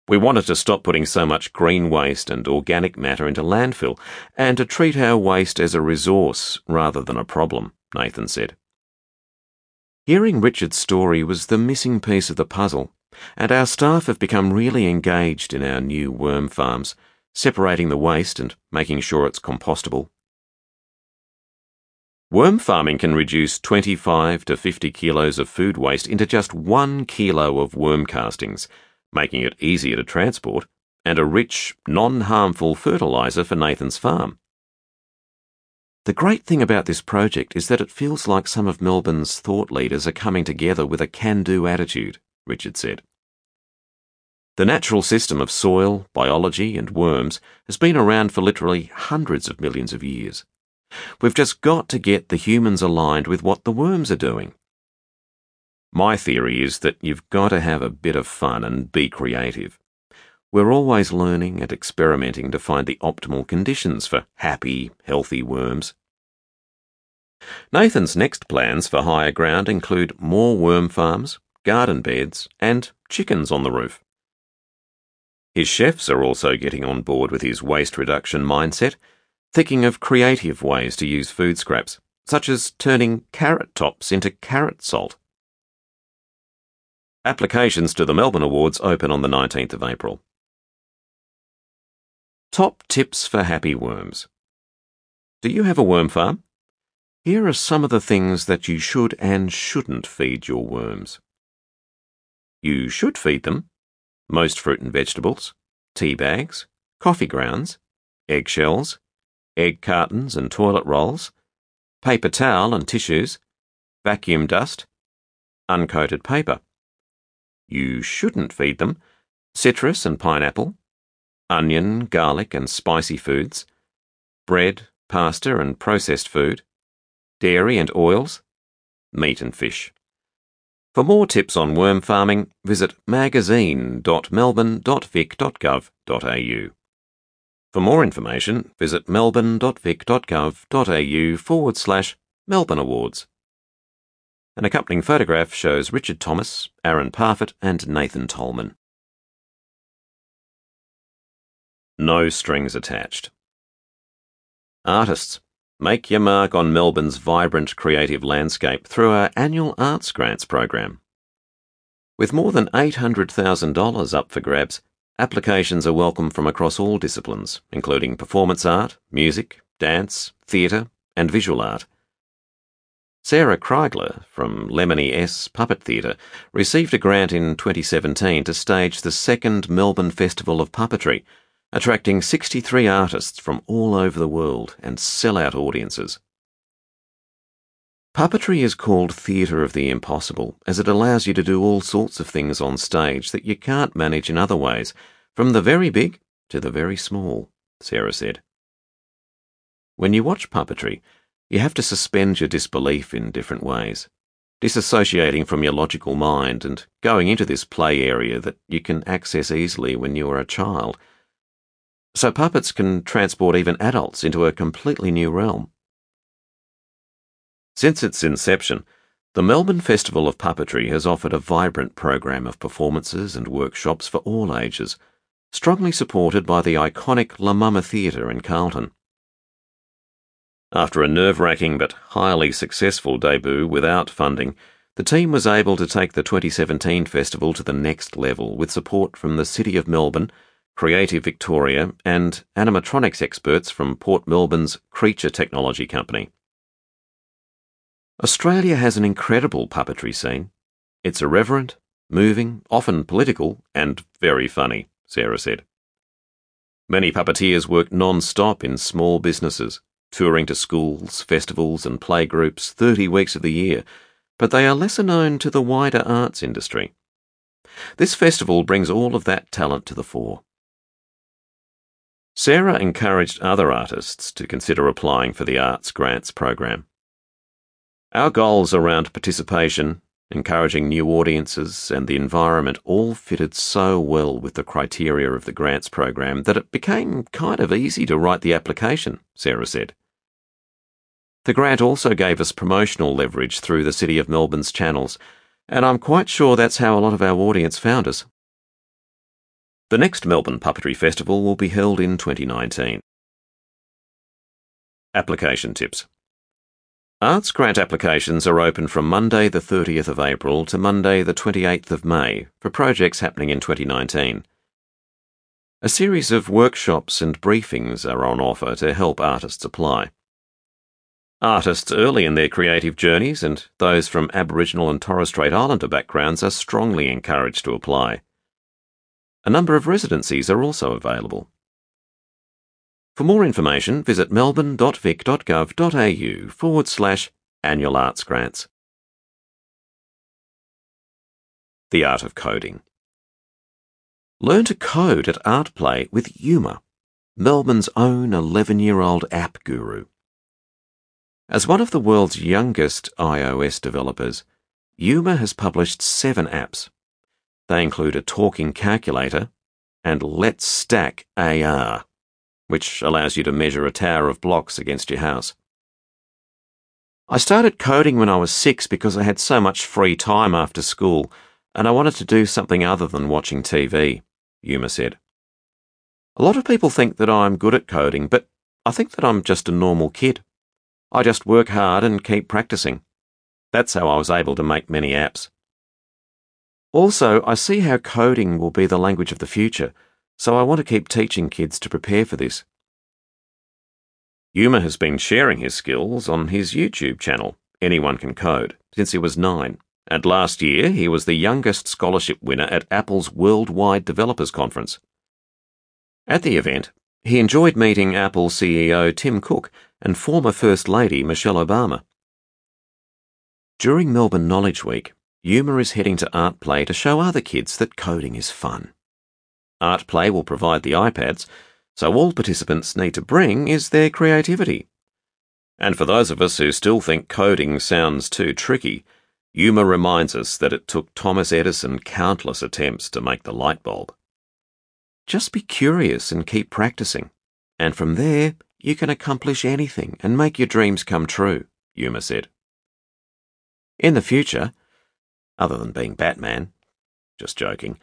We wanted to stop putting so much green waste and organic matter into landfill and to treat our waste as a resource rather than a problem, Nathan said. Hearing Richard's story was the missing piece of the puzzle, and our staff have become really engaged in our new worm farms, separating the waste and making sure it's compostable. Worm farming can reduce 25 to 50 kilos of food waste into just one kilo of worm castings, making it easier to transport and a rich, non harmful fertiliser for Nathan's farm. The great thing about this project is that it feels like some of Melbourne's thought leaders are coming together with a can do attitude, Richard said. The natural system of soil, biology, and worms has been around for literally hundreds of millions of years. We've just got to get the humans aligned with what the worms are doing. My theory is that you've got to have a bit of fun and be creative. We're always learning and experimenting to find the optimal conditions for happy, healthy worms. Nathan's next plans for higher ground include more worm farms, garden beds, and chickens on the roof. His chefs are also getting on board with his waste reduction mindset thinking of creative ways to use food scraps, such as turning carrot tops into carrot salt. Applications to the Melbourne Awards open on the 19th of April. Top tips for happy worms. Do you have a worm farm? Here are some of the things that you should and shouldn't feed your worms. You should feed them most fruit and vegetables, tea bags, coffee grounds, eggshells, egg cartons and toilet rolls, paper towel and tissues, vacuum dust, uncoated paper. You shouldn't feed them citrus and pineapple, onion, garlic, and spicy foods, bread, pasta, and processed food, dairy and oils, meat and fish. For more tips on worm farming, visit magazine.melbourne.vic.gov.au. For more information, visit melbourne.vic.gov.au forward slash Melbourne Awards. An accompanying photograph shows Richard Thomas, Aaron Parfitt, and Nathan Tolman. No strings attached. Artists, make your mark on Melbourne's vibrant creative landscape through our annual Arts Grants program. With more than $800,000 up for grabs, Applications are welcome from across all disciplines, including performance art, music, dance, theatre, and visual art. Sarah Kriegler from Lemony S Puppet Theatre received a grant in 2017 to stage the second Melbourne Festival of Puppetry, attracting 63 artists from all over the world and sell out audiences. Puppetry is called theatre of the impossible as it allows you to do all sorts of things on stage that you can't manage in other ways, from the very big to the very small, Sarah said. When you watch puppetry, you have to suspend your disbelief in different ways, disassociating from your logical mind and going into this play area that you can access easily when you are a child. So puppets can transport even adults into a completely new realm. Since its inception, the Melbourne Festival of Puppetry has offered a vibrant program of performances and workshops for all ages, strongly supported by the iconic La Mama Theatre in Carlton. After a nerve wracking but highly successful debut without funding, the team was able to take the 2017 festival to the next level with support from the City of Melbourne, Creative Victoria, and animatronics experts from Port Melbourne's Creature Technology Company. Australia has an incredible puppetry scene. It's irreverent, moving, often political, and very funny, Sarah said. Many puppeteers work non stop in small businesses, touring to schools, festivals, and playgroups 30 weeks of the year, but they are lesser known to the wider arts industry. This festival brings all of that talent to the fore. Sarah encouraged other artists to consider applying for the Arts Grants program. Our goals around participation, encouraging new audiences, and the environment all fitted so well with the criteria of the grants program that it became kind of easy to write the application, Sarah said. The grant also gave us promotional leverage through the City of Melbourne's channels, and I'm quite sure that's how a lot of our audience found us. The next Melbourne Puppetry Festival will be held in 2019. Application tips. Arts grant applications are open from Monday the 30th of April to Monday the 28th of May for projects happening in 2019. A series of workshops and briefings are on offer to help artists apply. Artists early in their creative journeys and those from Aboriginal and Torres Strait Islander backgrounds are strongly encouraged to apply. A number of residencies are also available. For more information, visit melbourne.vic.gov.au forward slash annual arts grants. The Art of Coding. Learn to code at ArtPlay with Yuma, Melbourne's own 11 year old app guru. As one of the world's youngest iOS developers, Yuma has published seven apps. They include a talking calculator and Let's Stack AR which allows you to measure a tower of blocks against your house. I started coding when I was six because I had so much free time after school and I wanted to do something other than watching TV, Yuma said. A lot of people think that I'm good at coding, but I think that I'm just a normal kid. I just work hard and keep practicing. That's how I was able to make many apps. Also, I see how coding will be the language of the future so I want to keep teaching kids to prepare for this. Yuma has been sharing his skills on his YouTube channel, Anyone Can Code, since he was nine, and last year he was the youngest scholarship winner at Apple's Worldwide Developers Conference. At the event, he enjoyed meeting Apple CEO Tim Cook and former First Lady Michelle Obama. During Melbourne Knowledge Week, Yuma is heading to ArtPlay to show other kids that coding is fun. ArtPlay will provide the iPads, so all participants need to bring is their creativity. And for those of us who still think coding sounds too tricky, Yuma reminds us that it took Thomas Edison countless attempts to make the light bulb. Just be curious and keep practicing, and from there you can accomplish anything and make your dreams come true, Yuma said. In the future, other than being Batman, just joking,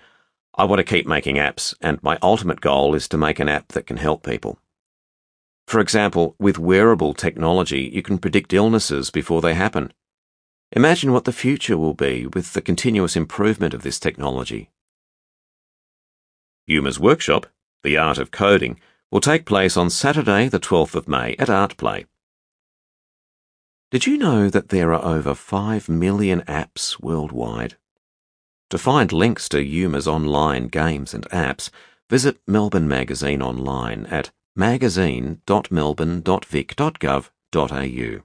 I want to keep making apps, and my ultimate goal is to make an app that can help people. For example, with wearable technology, you can predict illnesses before they happen. Imagine what the future will be with the continuous improvement of this technology. Yuma's workshop, The Art of Coding, will take place on Saturday, the 12th of May at ArtPlay. Did you know that there are over 5 million apps worldwide? To find links to Yuma's online games and apps, visit Melbourne Magazine online at magazine.melbourne.vic.gov.au.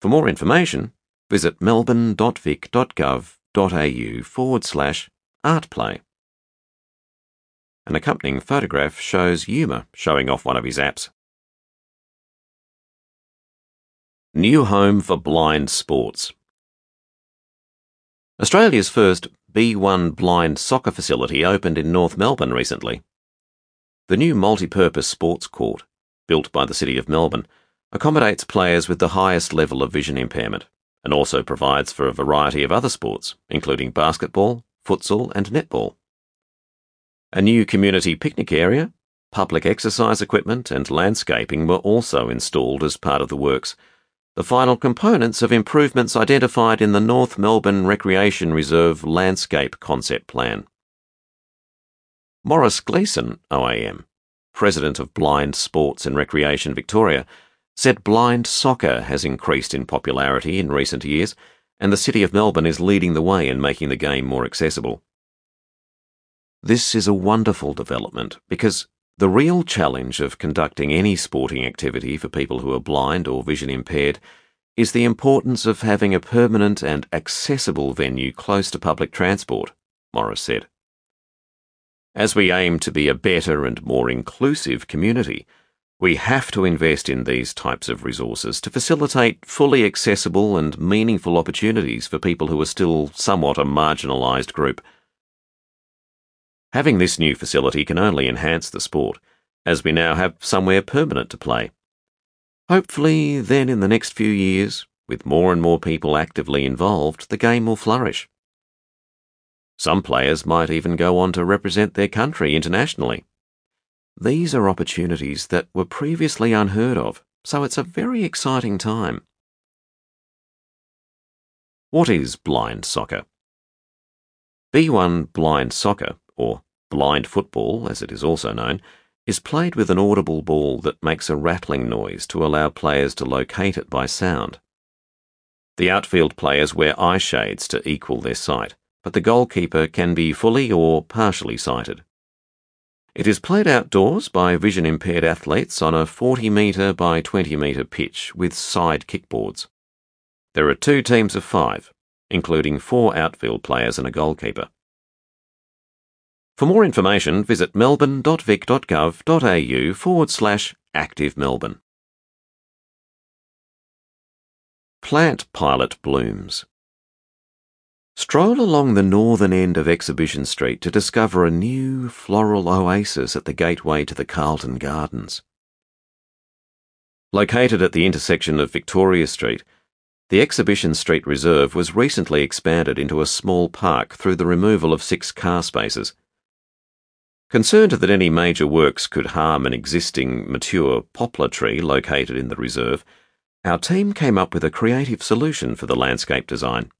For more information, visit melbourne.vic.gov.au forward slash artplay. An accompanying photograph shows Yuma showing off one of his apps. New home for blind sports. Australia's first B1 blind soccer facility opened in North Melbourne recently. The new multi-purpose sports court, built by the City of Melbourne, accommodates players with the highest level of vision impairment and also provides for a variety of other sports, including basketball, futsal, and netball. A new community picnic area, public exercise equipment, and landscaping were also installed as part of the works, the final components of improvements identified in the North Melbourne Recreation Reserve Landscape Concept Plan. Morris Gleeson, OAM, President of Blind Sports and Recreation Victoria, said blind soccer has increased in popularity in recent years, and the City of Melbourne is leading the way in making the game more accessible. This is a wonderful development because the real challenge of conducting any sporting activity for people who are blind or vision impaired is the importance of having a permanent and accessible venue close to public transport, Morris said. As we aim to be a better and more inclusive community, we have to invest in these types of resources to facilitate fully accessible and meaningful opportunities for people who are still somewhat a marginalised group. Having this new facility can only enhance the sport, as we now have somewhere permanent to play. Hopefully, then in the next few years, with more and more people actively involved, the game will flourish. Some players might even go on to represent their country internationally. These are opportunities that were previously unheard of, so it's a very exciting time. What is blind soccer? B1 blind soccer, or blind football as it is also known, is played with an audible ball that makes a rattling noise to allow players to locate it by sound. The outfield players wear eye shades to equal their sight, but the goalkeeper can be fully or partially sighted. It is played outdoors by vision impaired athletes on a 40 metre by 20 metre pitch with side kickboards. There are two teams of five, including four outfield players and a goalkeeper. For more information, visit melbourne.vic.gov.au forward slash active Melbourne. Plant pilot blooms. Stroll along the northern end of Exhibition Street to discover a new floral oasis at the gateway to the Carlton Gardens. Located at the intersection of Victoria Street, the Exhibition Street Reserve was recently expanded into a small park through the removal of six car spaces. Concerned that any major works could harm an existing mature poplar tree located in the reserve, our team came up with a creative solution for the landscape design.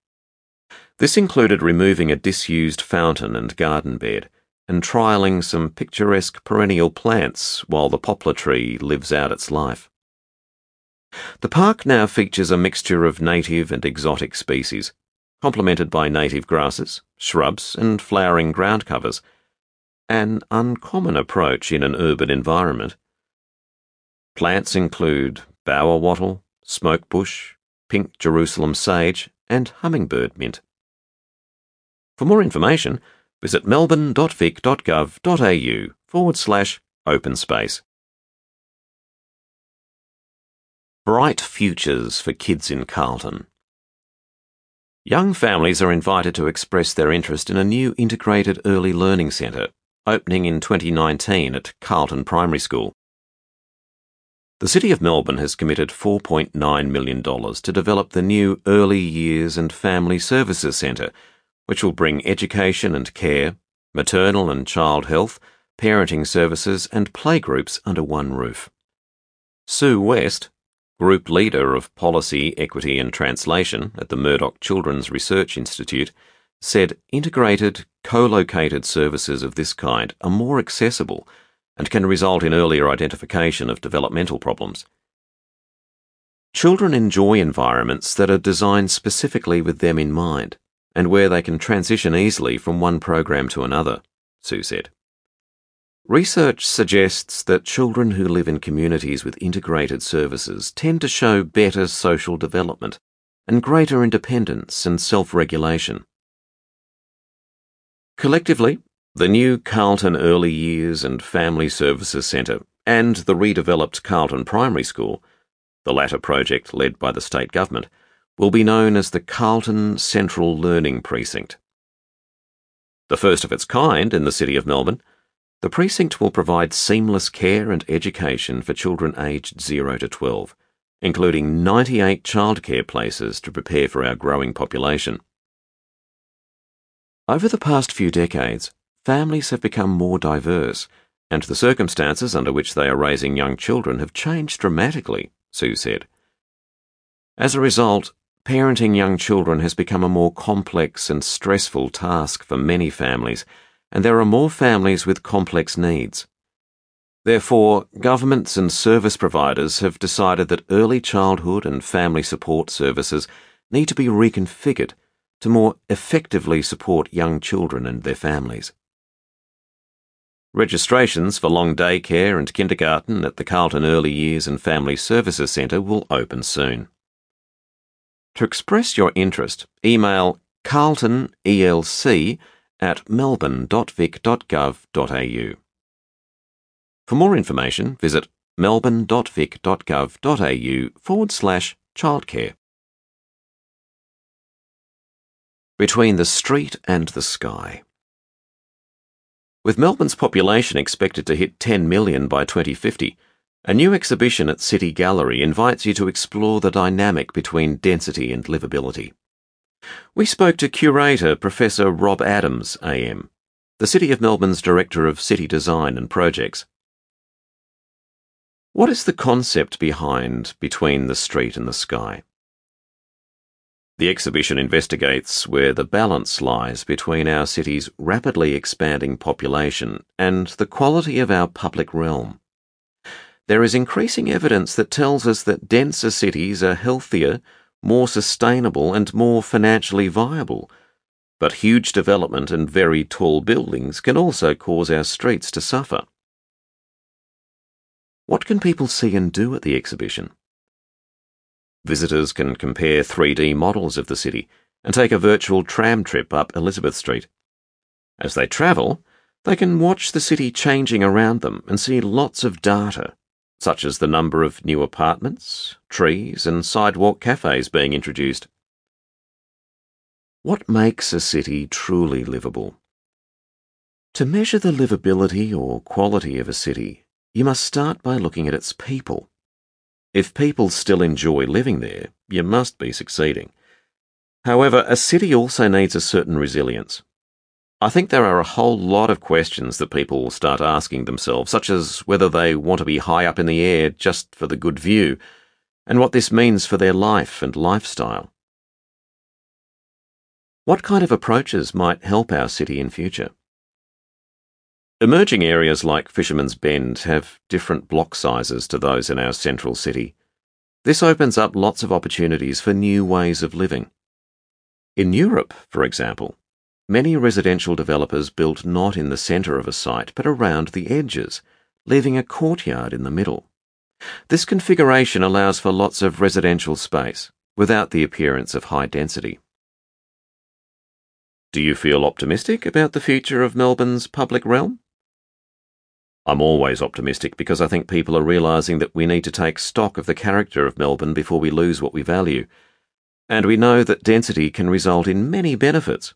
This included removing a disused fountain and garden bed and trialling some picturesque perennial plants while the poplar tree lives out its life. The park now features a mixture of native and exotic species, complemented by native grasses, shrubs, and flowering ground covers, an uncommon approach in an urban environment. Plants include bower wattle, smoke bush, pink Jerusalem sage, and hummingbird mint. For more information, visit melbourne.vic.gov.au forward slash open space. Bright Futures for Kids in Carlton. Young families are invited to express their interest in a new integrated early learning centre opening in 2019 at Carlton Primary School. The City of Melbourne has committed $4.9 million to develop the new Early Years and Family Services Centre which will bring education and care, maternal and child health, parenting services, and playgroups under one roof. Sue West, Group Leader of Policy, Equity and Translation at the Murdoch Children's Research Institute, said integrated, co located services of this kind are more accessible and can result in earlier identification of developmental problems. Children enjoy environments that are designed specifically with them in mind and where they can transition easily from one program to another, Sue said. Research suggests that children who live in communities with integrated services tend to show better social development and greater independence and self regulation. Collectively, the new Carlton Early Years and Family Services Centre and the redeveloped Carlton Primary School, the latter project led by the state government, will be known as the Carlton Central Learning Precinct. The first of its kind in the City of Melbourne, the precinct will provide seamless care and education for children aged 0 to 12, including 98 childcare places to prepare for our growing population. Over the past few decades, families have become more diverse, and the circumstances under which they are raising young children have changed dramatically, Sue said. As a result, parenting young children has become a more complex and stressful task for many families and there are more families with complex needs. Therefore, governments and service providers have decided that early childhood and family support services need to be reconfigured to more effectively support young children and their families. Registrations for long day care and kindergarten at the Carlton Early Years and Family Services Centre will open soon. To express your interest, email carltonelc at melbourne.vic.gov.au. For more information, visit melbourne.vic.gov.au forward slash childcare. Between the Street and the Sky. With Melbourne's population expected to hit 10 million by 2050, a new exhibition at City Gallery invites you to explore the dynamic between density and livability. We spoke to curator Professor Rob Adams, AM, the City of Melbourne's Director of City Design and Projects. What is the concept behind Between the Street and the Sky? The exhibition investigates where the balance lies between our city's rapidly expanding population and the quality of our public realm. There is increasing evidence that tells us that denser cities are healthier more sustainable, and more financially viable. But huge development and very tall buildings can also cause our streets to suffer. What can people see and do at the exhibition? Visitors can compare 3D models of the city and take a virtual tram trip up Elizabeth Street. As they travel, they can watch the city changing around them and see lots of data such as the number of new apartments, trees, and sidewalk cafes being introduced. What makes a city truly livable? To measure the livability or quality of a city, you must start by looking at its people. If people still enjoy living there, you must be succeeding. However, a city also needs a certain resilience. I think there are a whole lot of questions that people will start asking themselves, such as whether they want to be high up in the air just for the good view, and what this means for their life and lifestyle. What kind of approaches might help our city in future? Emerging areas like Fisherman's Bend have different block sizes to those in our central city. This opens up lots of opportunities for new ways of living. In Europe, for example, Many residential developers built not in the centre of a site but around the edges, leaving a courtyard in the middle. This configuration allows for lots of residential space without the appearance of high density. Do you feel optimistic about the future of Melbourne's public realm? I'm always optimistic because I think people are realising that we need to take stock of the character of Melbourne before we lose what we value. And we know that density can result in many benefits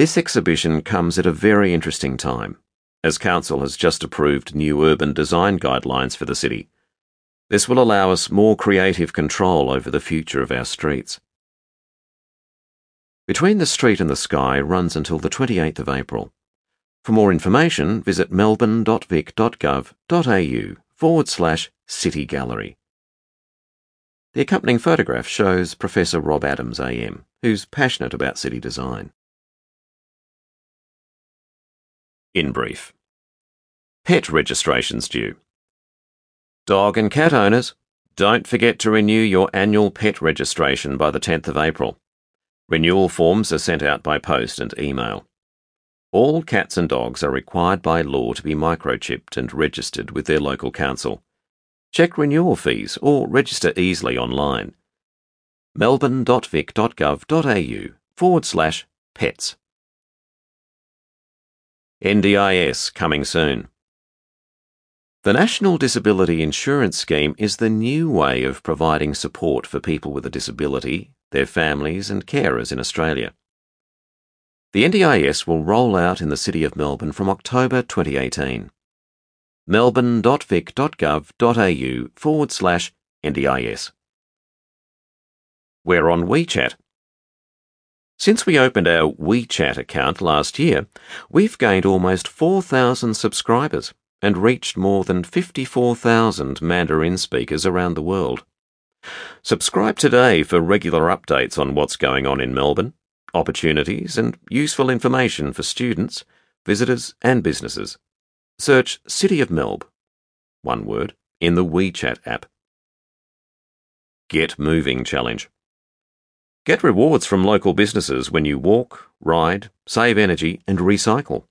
this exhibition comes at a very interesting time, as Council has just approved new urban design guidelines for the city. This will allow us more creative control over the future of our streets. Between the Street and the Sky runs until the 28th of April. For more information, visit melbourne.vic.gov.au forward slash city gallery. The accompanying photograph shows Professor Rob Adams AM, who's passionate about city design. In brief, pet registrations due. Dog and cat owners, don't forget to renew your annual pet registration by the 10th of April. Renewal forms are sent out by post and email. All cats and dogs are required by law to be microchipped and registered with their local council. Check renewal fees or register easily online. melbourne.vic.gov.au forward slash pets. NDIS coming soon. The National Disability Insurance Scheme is the new way of providing support for people with a disability, their families, and carers in Australia. The NDIS will roll out in the City of Melbourne from October 2018. melbourne.vic.gov.au forward slash NDIS. We're on WeChat. Since we opened our WeChat account last year, we've gained almost 4,000 subscribers and reached more than 54,000 Mandarin speakers around the world. Subscribe today for regular updates on what's going on in Melbourne opportunities, and useful information for students, visitors, and businesses. Search City of Melb, one word, in the WeChat app. Get Moving Challenge. Get rewards from local businesses when you walk, ride, save energy, and recycle.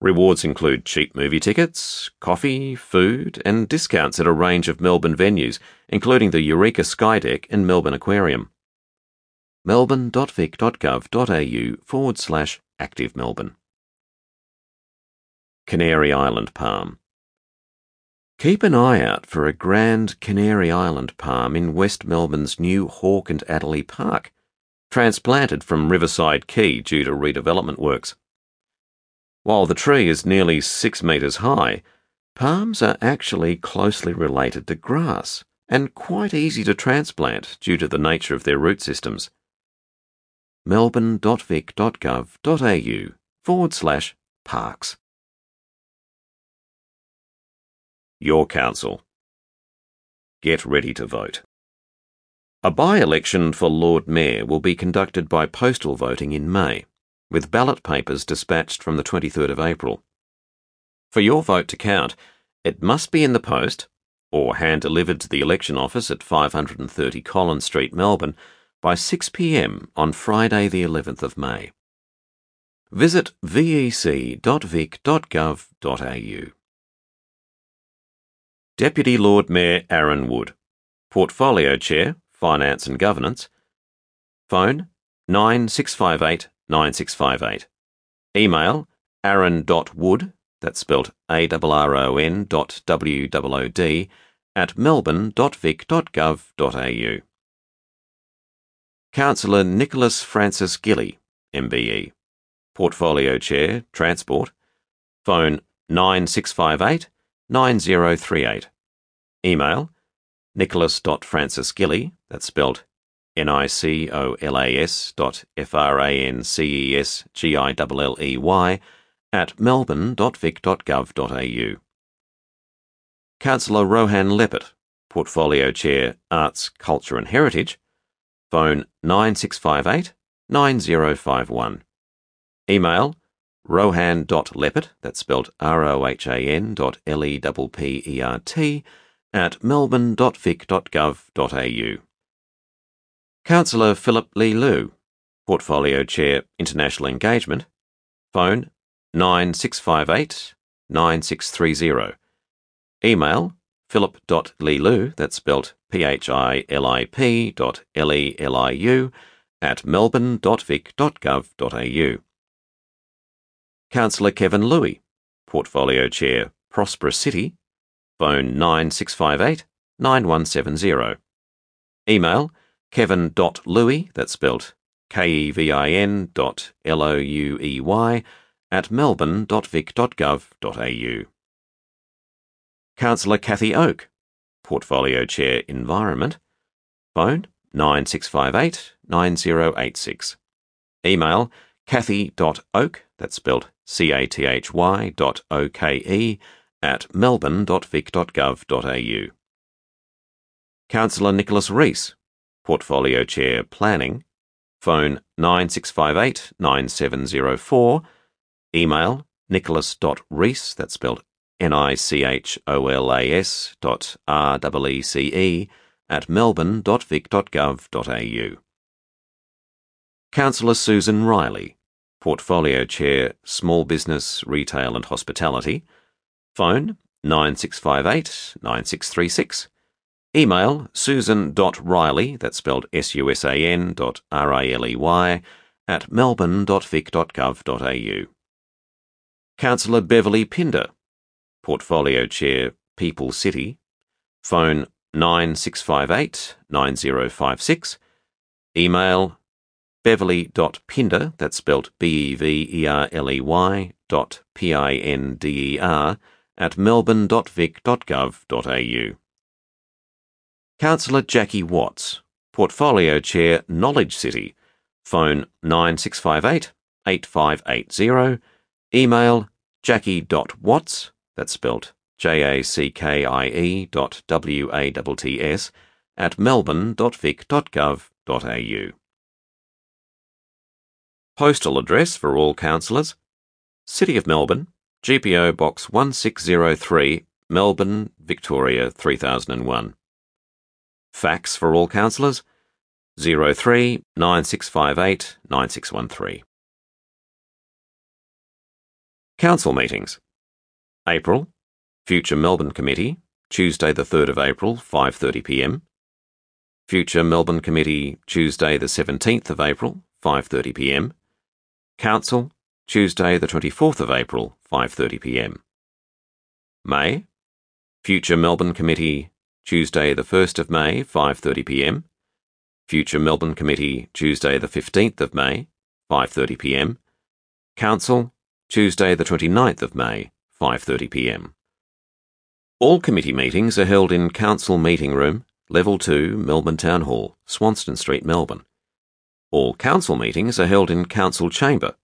Rewards include cheap movie tickets, coffee, food, and discounts at a range of Melbourne venues, including the Eureka Skydeck and Melbourne Aquarium melbourne.vic.gov.au forward slash active Melbourne. Canary Island Palm. Keep an eye out for a grand Canary Island palm in West Melbourne's new Hawke and Adderley Park, transplanted from Riverside Quay due to redevelopment works. While the tree is nearly six metres high, palms are actually closely related to grass and quite easy to transplant due to the nature of their root systems melbourne.vic.gov.au forward slash parks. Your Council. Get ready to vote. A by election for Lord Mayor will be conducted by postal voting in May, with ballot papers dispatched from the 23rd of April. For your vote to count, it must be in the post or hand delivered to the election office at 530 Collins Street, Melbourne by 6 pm on Friday, the 11th of May. Visit vec.vic.gov.au. Deputy Lord Mayor Arron Wood, Portfolio Chair, Finance and Governance. Phone 9658 9658. Email arron.wood, that's spelt A-R-R-O-N dot W-O-O-D, at melbourne.vic.gov.au. Councillor Nicholas Frances Gilley, MBE. Portfolio Chair, Transport. Phone 9658 9038. Email nicholas.francesgilley, that's spelled N-I-C-O-L-A-S dot F-R-A-N-C-E-S-G-I-L-L-E-Y at melbourne.vic.gov.au. Councillor Rohan Leppert, Portfolio Chair, Arts, Culture and Heritage, Phone 9658 9051. Email rohan.leppert, that's spelled R-O-H-A-N dot L-E-P-P-E-R-T, at melbourne.vic.gov.au. Councillor Philip Le Liu, Portfolio Chair, International Engagement. Phone 9658 9630. Email philip.leliu, that's spelt P-H-I-L-I-P dot L-E-L-I-U, at melbourne.vic.gov.au. Councillor Kevin Louey, Portfolio Chair, Prosperous City, phone 9658 9170. Email kevin.louey, that's spelt K-E-V-I-N dot L-O-U-E-Y, at melbourne.vic.gov.au. Councillor Cathy Oke, Portfolio Chair Environment. Phone 9658 9086. Email cathy.oke, that's spelled C-A-T-H-Y dot O-K-E, at melbourne.vic.gov.au. Councillor Nicholas Reece, Portfolio Chair Planning. Phone 9658 9704. Email nicholas.reece, that's spelled N-I-C-H-O-L-A-S dot at melbourne.vic.gov.au. Councillor Susan Riley, Portfolio Chair, Small Business, Retail and Hospitality. Phone 9658 9636. Email susan.riley, that's spelled S-U-S-A-N dot R-I-L-E-Y, at melbourne.vic.gov.au. Councillor Beverley Pinder, Portfolio Chair, People City. Phone 9658 9056. Email beverley.pinder, that's spelled B-E-V-E-R-L-E-Y dot P-I-N-D-E-R, at melbourne.vic.gov.au. Councillor Jackie Watts, Portfolio Chair, Knowledge City. Phone 9658 8580. Email jackie.watts, that's spelled J-A-C-K-I-E dot W-A-T-T-S, at melbourne.vic.gov.au. Postal address for all councillors City of Melbourne, GPO Box 1603, Melbourne, Victoria 3001. Fax for all councillors 03 9658 9613. Council meetings April Future Melbourne Committee Tuesday the 3rd of April 5:30 p.m. Future Melbourne Committee Tuesday the 17th of April 5:30 p.m. Council Tuesday the 24th of April 5:30 p.m. May Future Melbourne Committee Tuesday the 1st of May 5:30 p.m. Future Melbourne Committee Tuesday the 15th of May 5:30 p.m. Council Tuesday the 29th of May 5:30 p.m. All committee meetings are held in Council Meeting Room, Level 2, Melbourne Town Hall, Swanston Street, Melbourne. All council meetings are held in Council Chamber,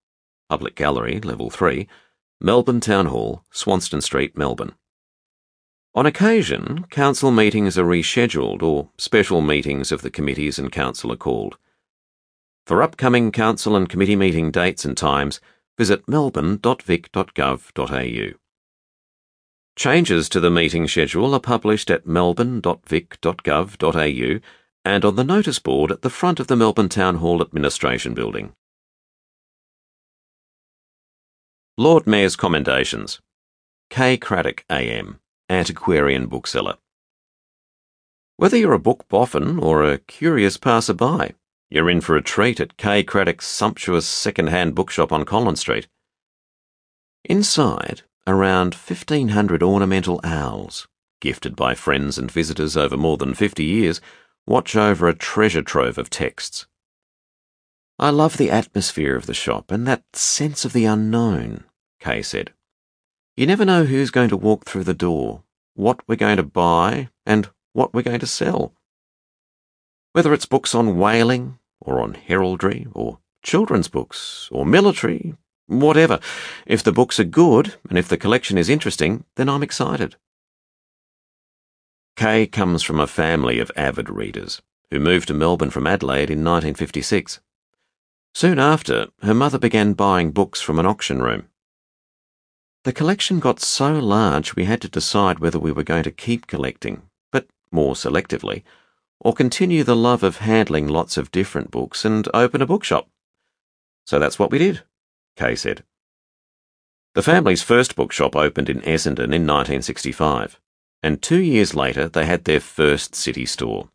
Public Gallery, Level 3, Melbourne Town Hall, Swanston Street, Melbourne. On occasion, council meetings are rescheduled or special meetings of the committees and council are called. For upcoming council and committee meeting dates and times, visit melbourne.vic.gov.au. Changes to the meeting schedule are published at melbourne.vic.gov.au and on the notice board at the front of the Melbourne Town Hall Administration Building. Lord Mayor's Commendations Kay Craddock, AM, Antiquarian Bookseller. Whether you're a book boffin or a curious passer-by, you're in for a treat at Kay Craddock's sumptuous second-hand bookshop on Collins Street. Inside, around 1,500 ornamental owls, gifted by friends and visitors over more than 50 years, watch over a treasure trove of texts. I love the atmosphere of the shop and that sense of the unknown, Kay said. You never know who's going to walk through the door, what we're going to buy, and what we're going to sell. Whether it's books on whaling, or on heraldry, or children's books, or military, Whatever. If the books are good, and if the collection is interesting, then I'm excited. Kay comes from a family of avid readers who moved to Melbourne from Adelaide in 1956. Soon after, her mother began buying books from an auction room. The collection got so large we had to decide whether we were going to keep collecting, but more selectively, or continue the love of handling lots of different books and open a bookshop. So that's what we did. Kay said. The family's first bookshop opened in Essendon in 1965, and two years later they had their first city store.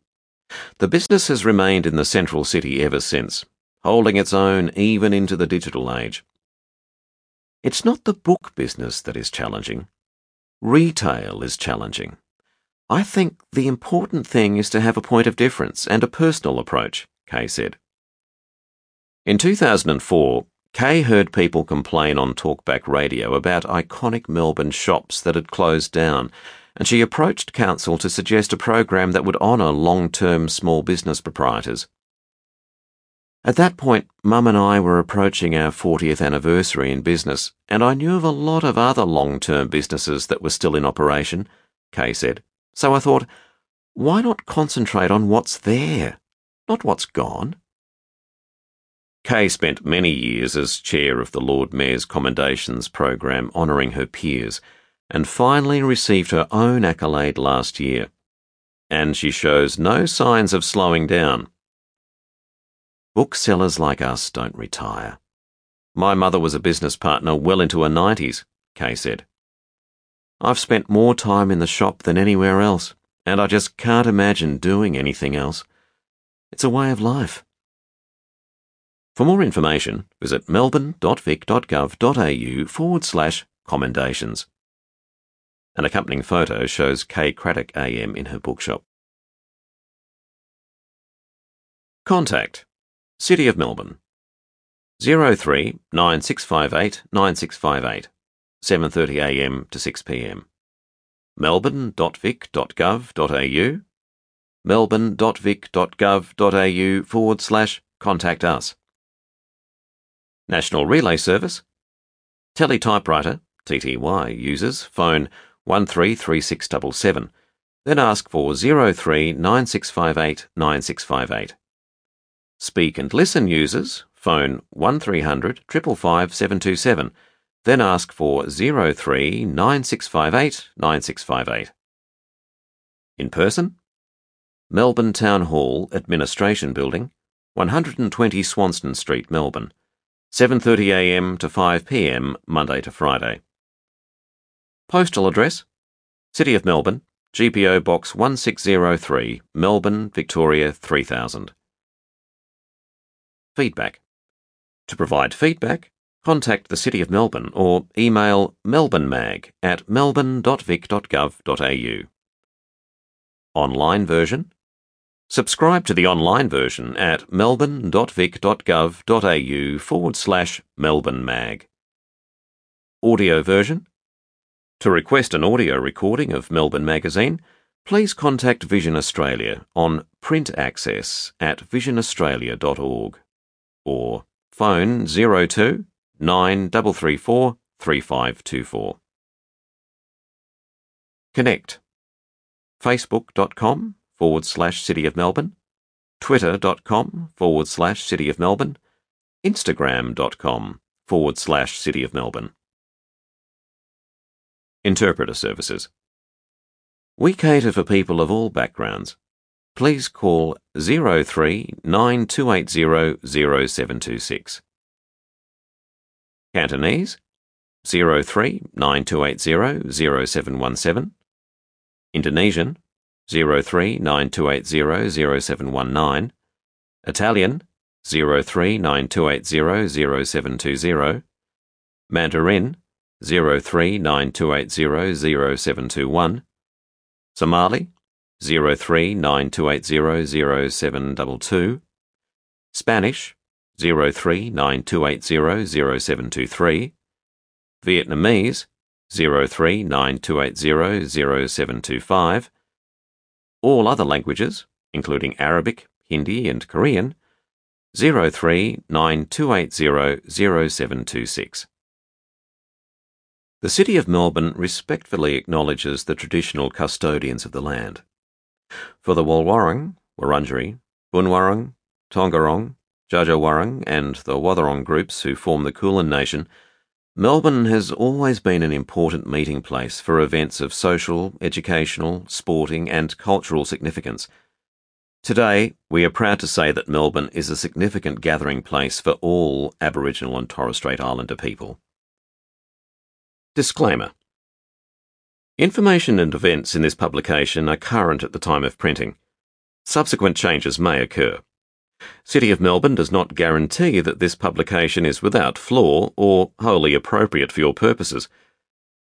The business has remained in the central city ever since, holding its own even into the digital age. It's not the book business that is challenging. Retail is challenging. I think the important thing is to have a point of difference and a personal approach, Kay said. In 2004, Kay heard people complain on talkback radio about iconic Melbourne shops that had closed down, and she approached council to suggest a program that would honour long term small business proprietors. At that point, Mum and I were approaching our 40th anniversary in business, and I knew of a lot of other long term businesses that were still in operation, Kay said. So I thought, why not concentrate on what's there, not what's gone? Kay spent many years as chair of the Lord Mayor's Commendations program honouring her peers, and finally received her own accolade last year. And she shows no signs of slowing down. Booksellers like us don't retire. My mother was a business partner well into her 90s, Kay said. I've spent more time in the shop than anywhere else, and I just can't imagine doing anything else. It's a way of life. For more information, visit melbourne.vic.gov.au forward slash commendations. An accompanying photo shows Kay Craddock AM in her bookshop. Contact City of Melbourne 03 9658 9658 7.30am to 6pm melbourne.vic.gov.au melbourne.vic.gov.au forward slash contact us National Relay Service Teletypewriter TTY users phone 133677 then ask for 03 9658 9658 Speak and Listen users phone 1300 555 727, then ask for 03 9658 9658. In person? Melbourne Town Hall Administration Building, 120 Swanston Street, Melbourne, 7.30am to 5pm, Monday to Friday. Postal address? City of Melbourne, GPO Box 1603, Melbourne, Victoria 3000. Feedback. To provide feedback, contact the City of Melbourne or email melbournemag at melbourne.vic.gov.au. Online version. Subscribe to the online version at melbourne.vic.gov.au forward slash melbournemag. Audio version. To request an audio recording of Melbourne Magazine, please contact Vision Australia on print access at visionaustralia.org or phone 02 9334 3524. Connect facebook.com forward slash City of Melbourne, twitter.com forward slash City of Melbourne, instagram.com forward slash City of Melbourne. Interpreter Services. We cater for people of all backgrounds please call 03 9280 0726. Cantonese 03 9280 0717. Indonesian 03 9280 0719. Italian 03 9280 0720. Mandarin 03 9280 0721. Somali 03 9280 0722, Spanish 03 9280 0723, Vietnamese 03 9280 0725, all other languages, including Arabic, Hindi, and Korean, 03 9280 0726. The City of Melbourne respectfully acknowledges the traditional custodians of the land. For the Woiwurrung, Wurundjeri, Bunurong, Taungurung, Dja Dja Wurrung, and the Wathaurong groups who form the Kulin Nation, Melbourne has always been an important meeting place for events of social, educational, sporting, and cultural significance. Today, we are proud to say that Melbourne is a significant gathering place for all Aboriginal and Torres Strait Islander people. Disclaimer Information and events in this publication are current at the time of printing. Subsequent changes may occur. City of Melbourne does not guarantee that this publication is without flaw or wholly appropriate for your purposes.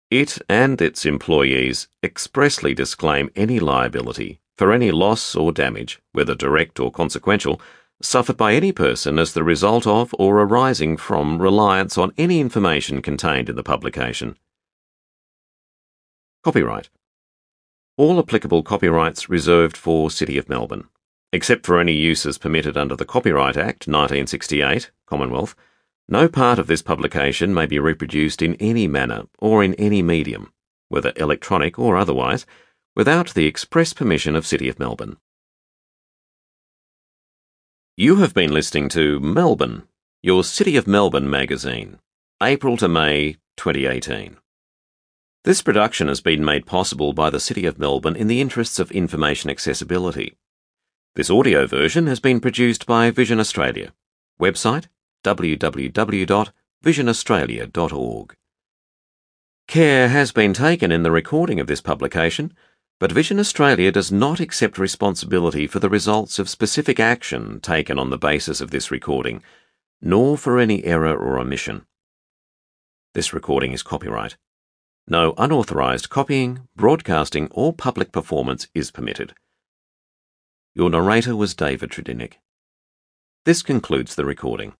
It and its employees expressly disclaim any liability for any loss or damage, whether direct or consequential, suffered by any person as the result of or arising from reliance on any information contained in the publication. Copyright. All applicable copyrights reserved for City of Melbourne, except for any uses permitted under the Copyright Act 1968, Commonwealth. No part of this publication may be reproduced in any manner or in any medium, whether electronic or otherwise, without the express permission of City of Melbourne. You have been listening to Melbourne, your City of Melbourne magazine, April to May 2018. This production has been made possible by the City of Melbourne in the interests of information accessibility. This audio version has been produced by Vision Australia. Website www.vision.org.au visionaustralia.org. Care has been taken in the recording of this publication, but Vision Australia does not accept responsibility for the results of specific action taken on the basis of this recording, nor for any error or omission. This recording is copyright. No unauthorized copying, broadcasting, or public performance is permitted. Your narrator was David Tredinnick. This concludes the recording.